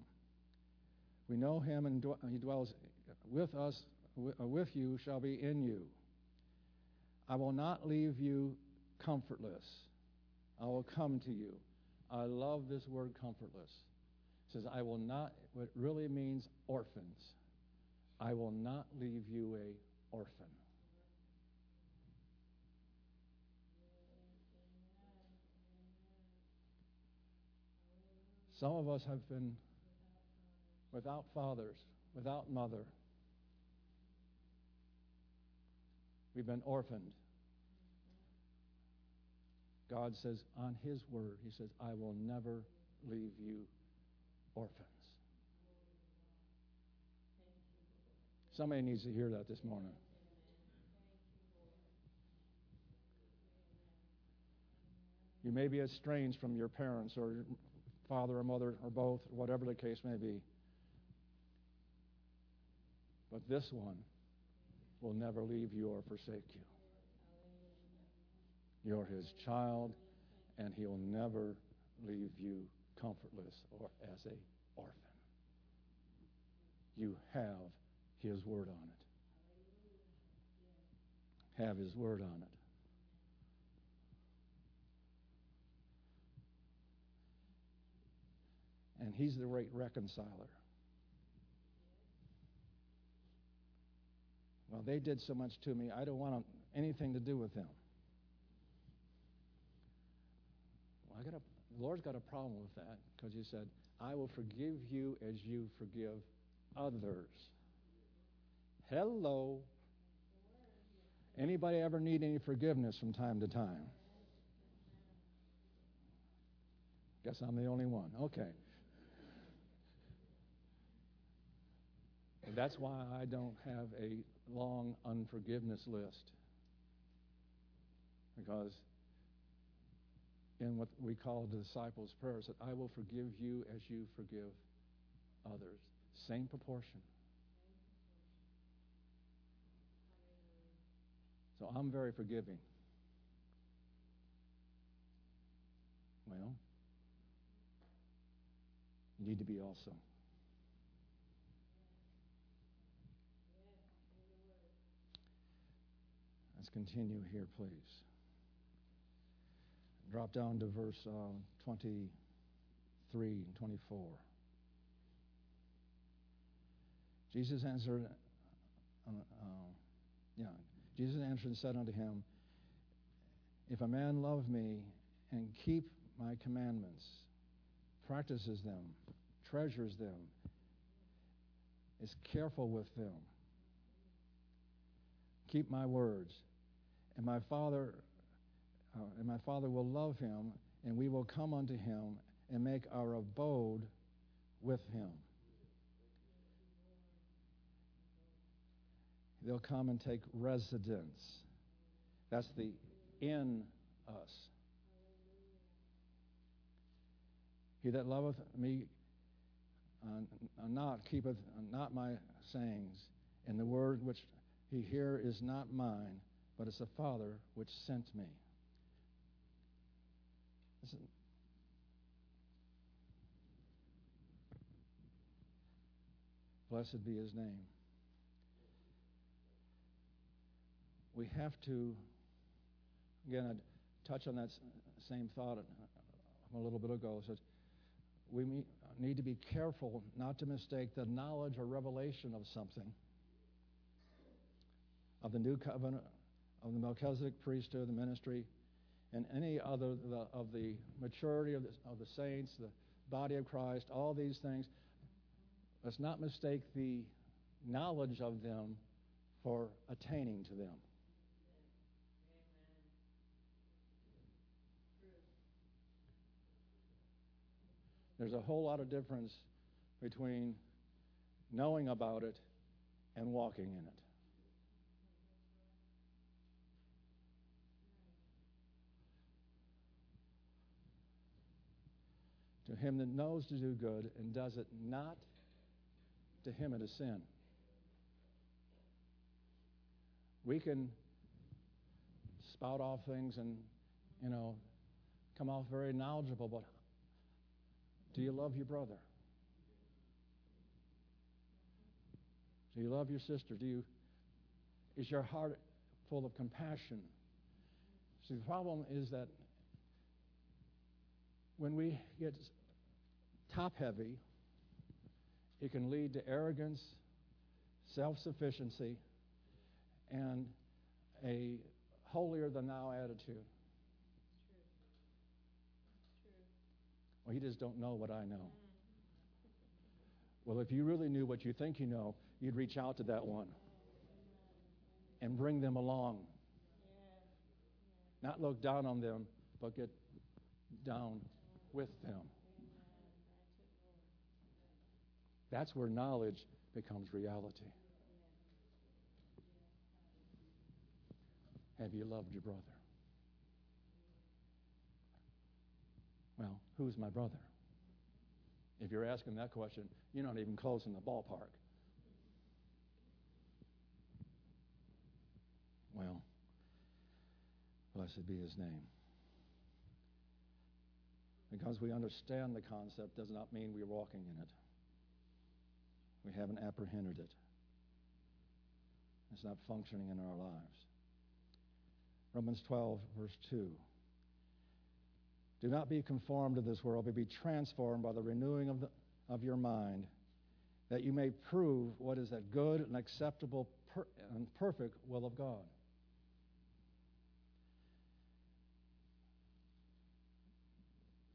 We know him, and he dwells with us, uh, with you, shall be in you. I will not leave you comfortless. I will come to you. I love this word comfortless. It says, I will not, what really means orphans. I will not leave you a orphan. Some of us have been without fathers, without mother. We've been orphaned. God says on His word, He says, I will never leave you orphans. Somebody needs to hear that this morning. You may be estranged from your parents or father or mother or both, whatever the case may be. But this one will never leave you or forsake you. You're his child, and he'll never leave you comfortless or as a orphan. You have his word on it. Have his word on it. and he's the great reconciler. Well, they did so much to me, I don't want anything to do with them. Well, I got a, Lord's got a problem with that because He said, I will forgive you as you forgive others. Hello. Anybody ever need any forgiveness from time to time? Guess I'm the only one. Okay. That's why I don't have a long unforgiveness list. Because in what we call the disciples' prayer, that I will forgive you as you forgive others. Same proportion. So I'm very forgiving. Well, you need to be also. Let's continue here, please. Drop down to verse uh, 23 and 24. Jesus answered, uh, uh, yeah, Jesus answered and said unto him, If a man love me and keep my commandments, practices them, treasures them, is careful with them, keep my words, and my Father, uh, and my Father will love him, and we will come unto him and make our abode with him. They'll come and take residence. That's the in us. He that loveth me uh, not keepeth not my sayings, and the word which he hear is not mine, but it's the Father which sent me. Listen. Blessed be his name. We have to, again, I touch on that same thought uh, a little bit ago. says, we need to be careful not to mistake the knowledge or revelation of something, of the new covenant, of the Melchizedek priesthood, the ministry, and any other the, of the maturity of the, of the saints, the body of Christ, all these things. Let's not mistake the knowledge of them for attaining to them. There's a whole lot of difference between knowing about it and walking in it. To him that knows to do good and does it not, to him it is sin. We can spout off things and, you know, come off very knowledgeable, but do you love your brother? Do you love your sister? Do you is your heart full of compassion? See, the problem is that when we get top heavy, it can lead to arrogance, self sufficiency, and a holier than thou attitude. Well, you just don't know what I know. Well, if you really knew what you think you know, you'd reach out to that one and bring them along. Not look down on them, but get down with them. That's where knowledge becomes reality. Have you loved your brother? Well, who's my brother? If you're asking that question, you're not even close in the ballpark. Well, blessed be his name. Because we understand the concept does not mean we're walking in it. We haven't apprehended it. It's not functioning in our lives. Romans 12, verse 2. Do not be conformed to this world, but be transformed by the renewing of, the, of your mind, that you may prove what is that good and acceptable per, and perfect will of God.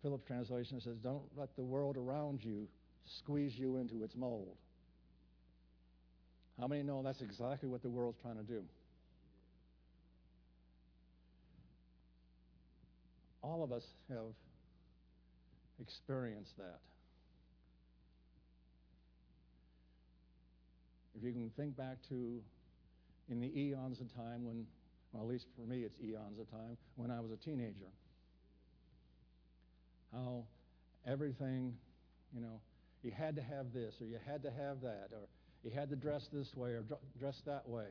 Phillips' translation says, Don't let the world around you squeeze you into its mold. How many know that's exactly what the world's trying to do? all of us have experienced that. If you can think back to in the eons of time when, well, at least for me, it's eons of time, when I was a teenager, how everything, you know, you had to have this or you had to have that or you had to dress this way or dress that way.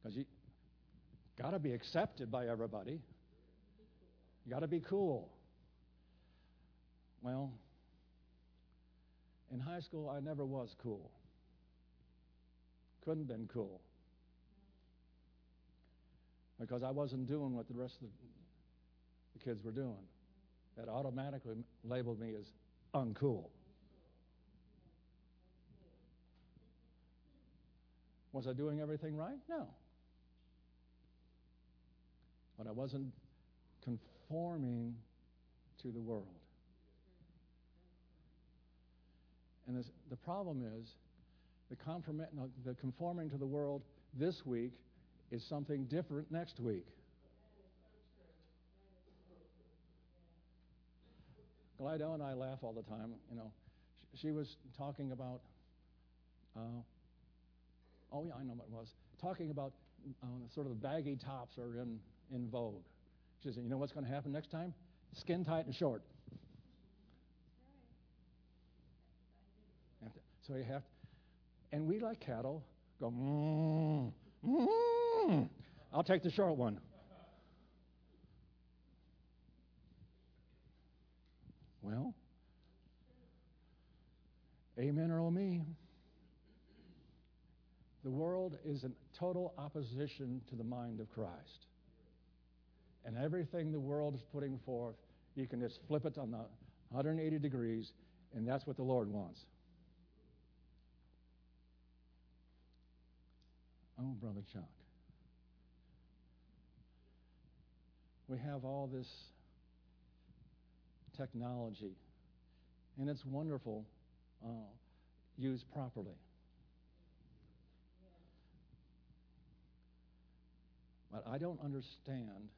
Because you got to be accepted by everybody. You got to be cool. Well, in high school, I never was cool. Couldn't have been cool. Because I wasn't doing what the rest of the kids were doing. That automatically labeled me as uncool. Was I doing everything right? No. But I wasn't conforming to the world. And this, the problem is the, no, the conforming to the world this week is something different next week. Glidell and I laugh all the time. You know, she, she was talking about. Uh, oh yeah, I know what it was. Talking about uh, sort of baggy tops are in in vogue. She said, You know what's going to happen next time? Skin tight and short. So you have to, and we like cattle go, mm, mm, I'll take the short one. Well, Amen or oh me. The world is in total opposition to the mind of Christ. And everything the world is putting forth, you can just flip it on the 180 degrees, and that's what the Lord wants. Oh, Brother Chuck. We have all this technology, and it's wonderful uh, used properly. But I don't understand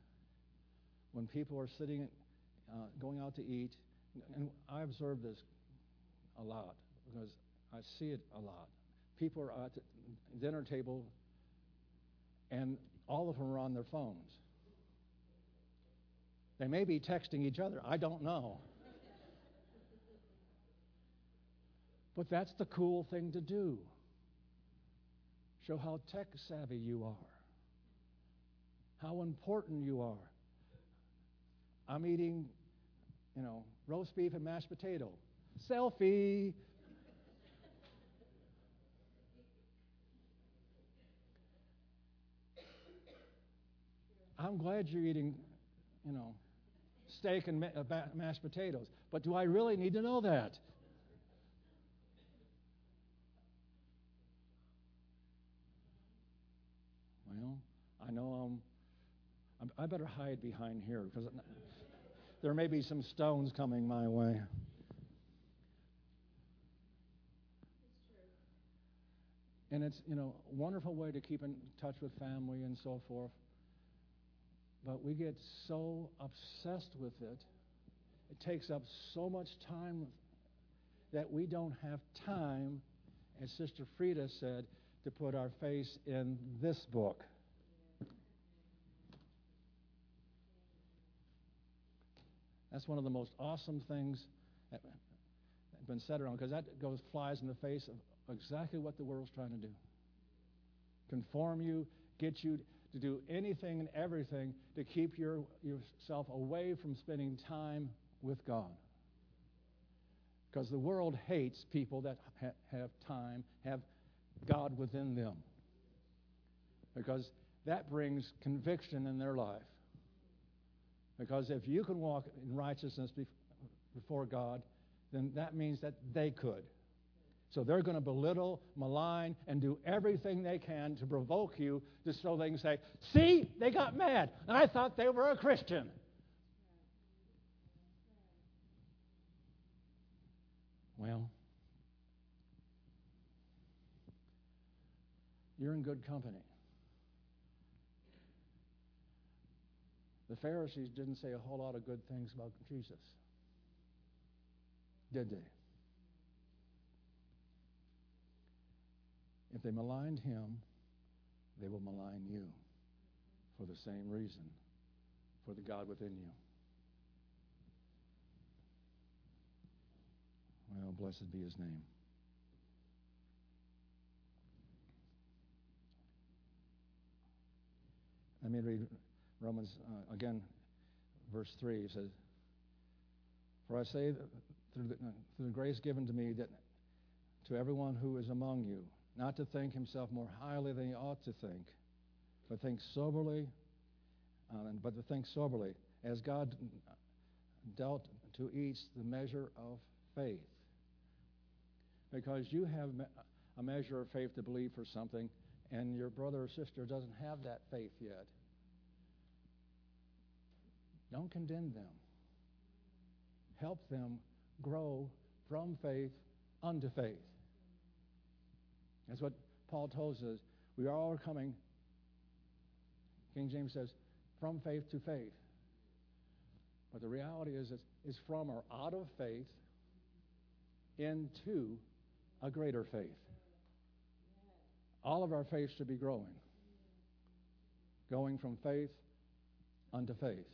when people are sitting, uh, going out to eat, and I observe this a lot because I see it a lot. People are at the dinner table, and all of them are on their phones. They may be texting each other. I don't know. but that's the cool thing to do. Show how tech savvy you are, how important you are. I'm eating, you know, roast beef and mashed potato. Selfie. I'm glad you're eating, you know, steak and ma- uh, mashed potatoes. But do I really need to know that? Well, I know I'm, I better hide behind here because there may be some stones coming my way. And it's, you know, a wonderful way to keep in touch with family and so forth. But we get so obsessed with it, it takes up so much time that we don't have time, as Sister Frida said, to put our face in this book. That's one of the most awesome things that have been said around because that goes flies in the face of exactly what the world's trying to do. Conform you, get you to do anything and everything to keep your, yourself away from spending time with God. Because the world hates people that ha- have time, have God within them. Because that brings conviction in their life. Because if you can walk in righteousness before God, then that means that they could. So they're going to belittle, malign, and do everything they can to provoke you just so they can say, See, they got mad, and I thought they were a Christian. Well, you're in good company. The Pharisees didn't say a whole lot of good things about Jesus, did they? If they maligned him, they will malign you for the same reason, for the God within you. Well, blessed be his name. Let me read Romans, uh, again, verse 3. He says, For I say through the, through the grace given to me that to everyone who is among you, not to think himself more highly than he ought to think, but think soberly, uh, but to think soberly, as God dealt to each the measure of faith. Because you have a measure of faith to believe for something, and your brother or sister doesn't have that faith yet. Don't condemn them. Help them grow from faith unto faith. That's what Paul tells us. We are all coming, King James says, from faith to faith. But the reality is, it's, from or out of faith into a greater faith. All of our faith should be growing, going from faith unto faith.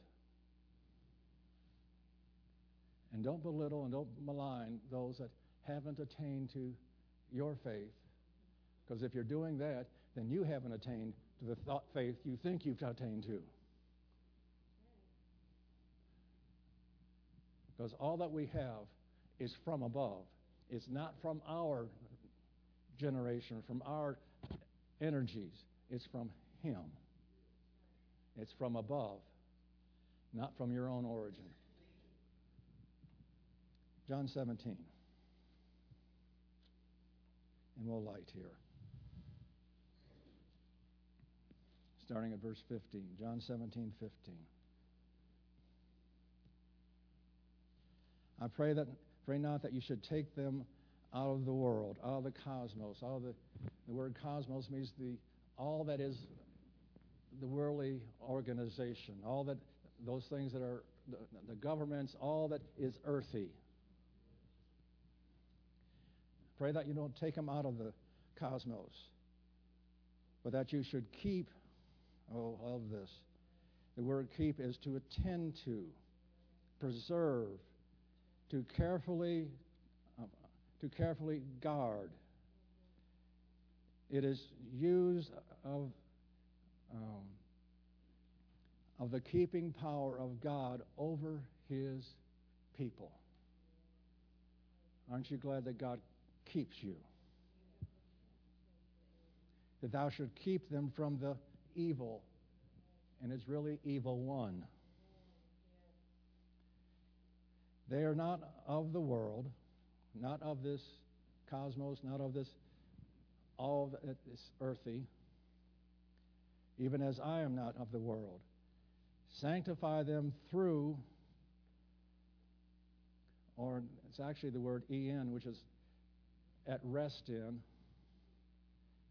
And don't belittle and don't malign those that haven't attained to your faith because if you're doing that, then you haven't attained to the thought faith you think you've attained to. Because all that we have is from above. It's not from our generation, from our energies. It's from Him. It's from above, not from your own origin. John 17. And we'll light here. Starting at verse 15. John 17, 15. I pray that pray not that you should take them out of the world, out of the cosmos. Of the, the word cosmos means the all that is the worldly organization, all that those things that are the, the governments, all that is earthy. Pray that you don't take them out of the cosmos, but that you should keep. Oh, I love this. The word keep is to attend to, preserve, to carefully uh, to carefully guard. It is used of um, of the keeping power of God over His people. Aren't you glad that God keeps you? That thou should keep them from the evil, and it's really evil one. They are not of the world, not of this cosmos, not of this all that is earthy, even as I am not of the world. Sanctify them through, or it's actually the word en, which is at rest in,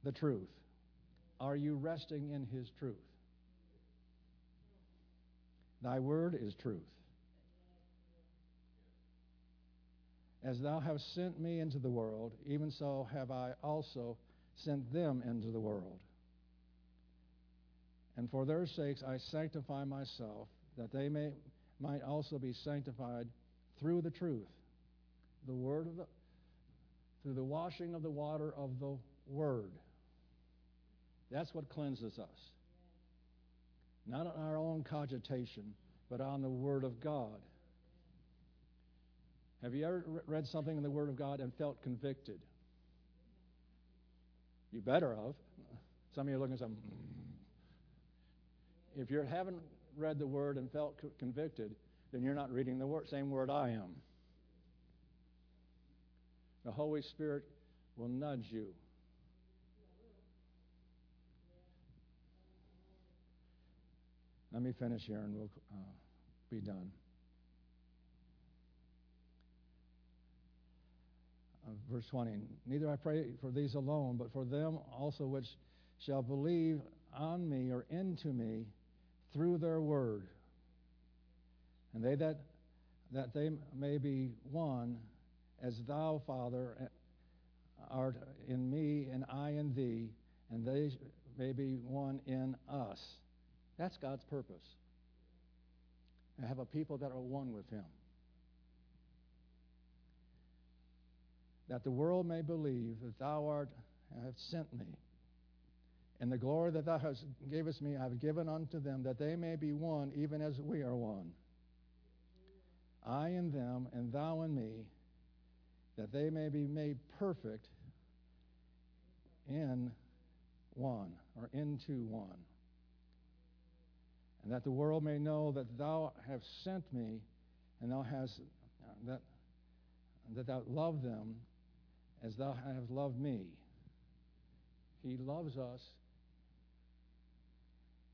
the truth. Are you resting in his truth? Thy word is truth. As thou hast sent me into the world, even so have I also sent them into the world. And for their sakes I sanctify myself, that they may might also be sanctified through the truth, the word of the through the washing of the water of the word. That's what cleanses us. Not on our own cogitation, but on the word of God. Have you ever read something in the Word of God and felt convicted? You better have. Some of you are looking at some. If you haven't read the Word and felt convicted, then you're not reading the word, same Word I am. The Holy Spirit will nudge you. Let me finish here and we'll uh, be done. verse 20. Neither I pray for these alone, but for them also which shall believe on me or into me through their word. And they that that they may be one, as thou, Father, art in me and I in thee, and they may be one in us. That's God's purpose. And have a people that are one with Him. that the world may believe that thou art have sent me. And the glory that thou hast gavest me I have given unto them, that they may be one, even as we are one. I in them, and thou in me, that they may be made perfect in one, or into one. And that the world may know that thou hast sent me, and thou hast that, that thou love them as thou hast loved me. He loves us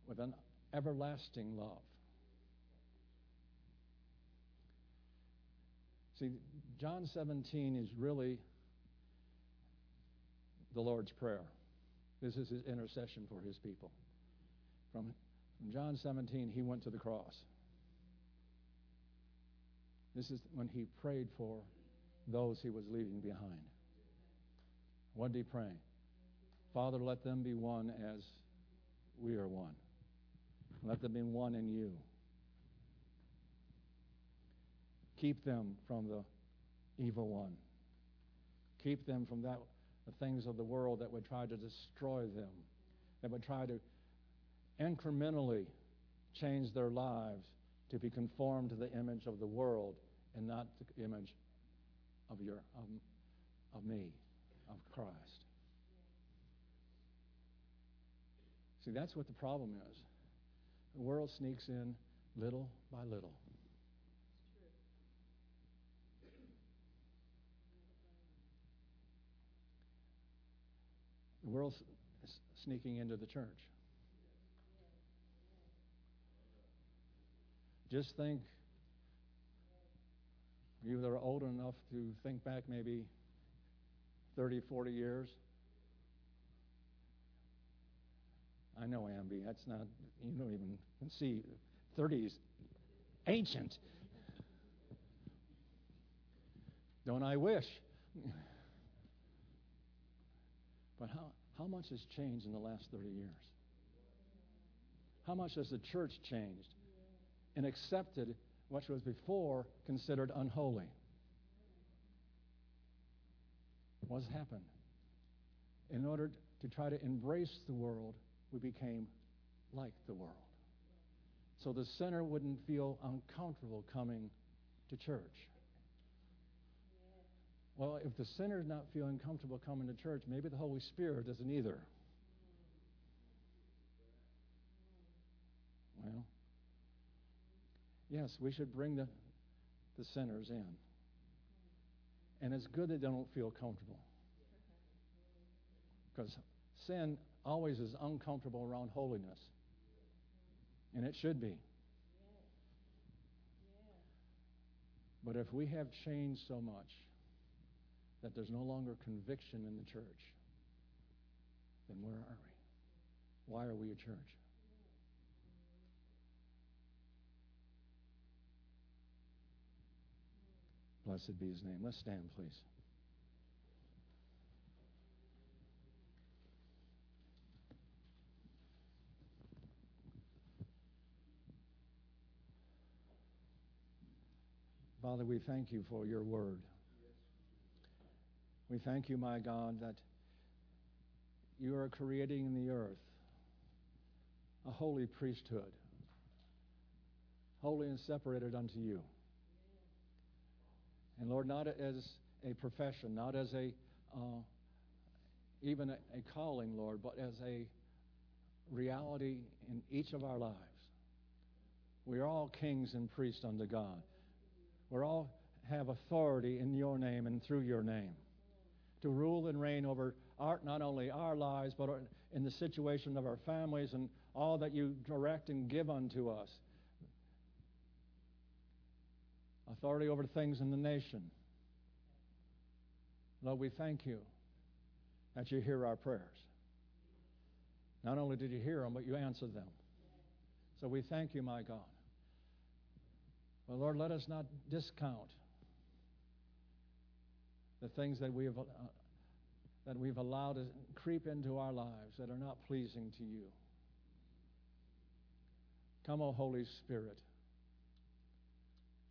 with an everlasting love. See, John 17 is really the Lord's Prayer. This is his intercession for his people. From, from John 17, he went to the cross. This is when he prayed for those he was leaving behind. What did he pray? Father, let them be one as we are one. Let them be one in you. Keep them from the evil one. Keep them from that the things of the world that would try to destroy them, that would try to incrementally change their lives to be conformed to the image of the world and not the image of your of me, of Christ. See, that's what the problem is. The world sneaks in little by little. The world's sneaking into the church. Just think, you that are old enough to think back maybe 30, 40 years. I know, Amby, that's not, you don't even see 30s ancient. Don't I wish? But how, how much has changed in the last 30 years? How much has the church changed and accepted what was before considered unholy? What's happened? In order to try to embrace the world, we became like the world. So the sinner wouldn't feel uncomfortable coming to church. Well, if the sinner is not feeling comfortable coming to church, maybe the Holy Spirit doesn't either. Well, yes, we should bring the, the sinners in. And it's good that they don't feel comfortable. Because sin always is uncomfortable around holiness. And it should be. But if we have changed so much that there's no longer conviction in the church, then where are we? Why are we a church? Blessed be his name. Let's stand, please. Father, we thank you for your word. We thank you, my God, that you are creating in the earth a holy priesthood, holy and separated unto you. And Lord, not as a profession, not as a uh, even a, a calling, Lord, but as a reality in each of our lives. We are all kings and priests unto God. We all have authority in your name and through your name to rule and reign over our, not only our lives, but in the situation of our families and all that you direct and give unto us. Authority over things in the nation. Lord, we thank you that you hear our prayers. Not only did you hear them, but you answered them. So we thank you, my God. Well, Lord, let us not discount the things that we have uh, that we've allowed to creep into our lives that are not pleasing to you. Come, O Holy Spirit.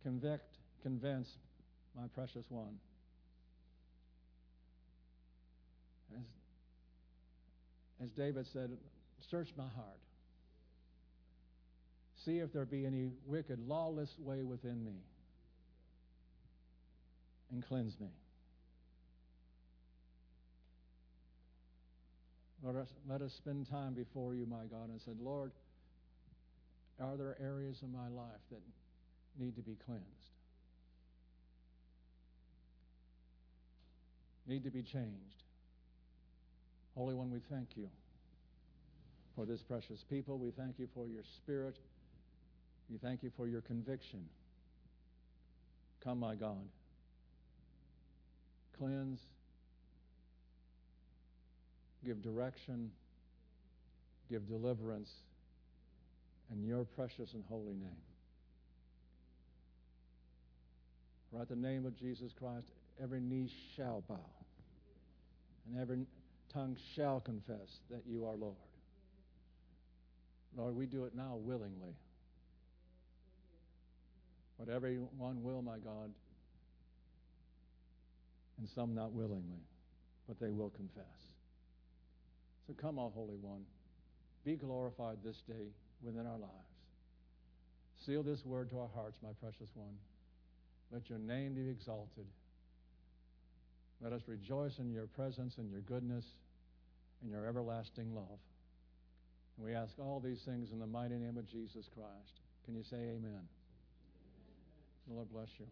Convict, convince, my precious one. As, as David said, search my heart. See if there be any wicked, lawless way within me. And cleanse me. Lord, let us spend time before you, my God, and said, Lord, are there areas of my life that need to be cleansed? Need to be changed? Holy One, we thank you for this precious people. We thank you for your spirit. We thank you for your conviction. Come, my God. Cleanse. Give direction. Give deliverance. In your precious and holy name. For at the name of Jesus Christ, every knee shall bow, and every tongue shall confess that you are Lord. Lord, we do it now willingly. But everyone will, my God, and some not willingly, but they will confess. So come, O Holy One, be glorified this day within our lives. Seal this word to our hearts, my precious one. Let your name be exalted. Let us rejoice in your presence and your goodness and your everlasting love. And we ask all these things in the mighty name of Jesus Christ. Can you say amen? The Lord bless you.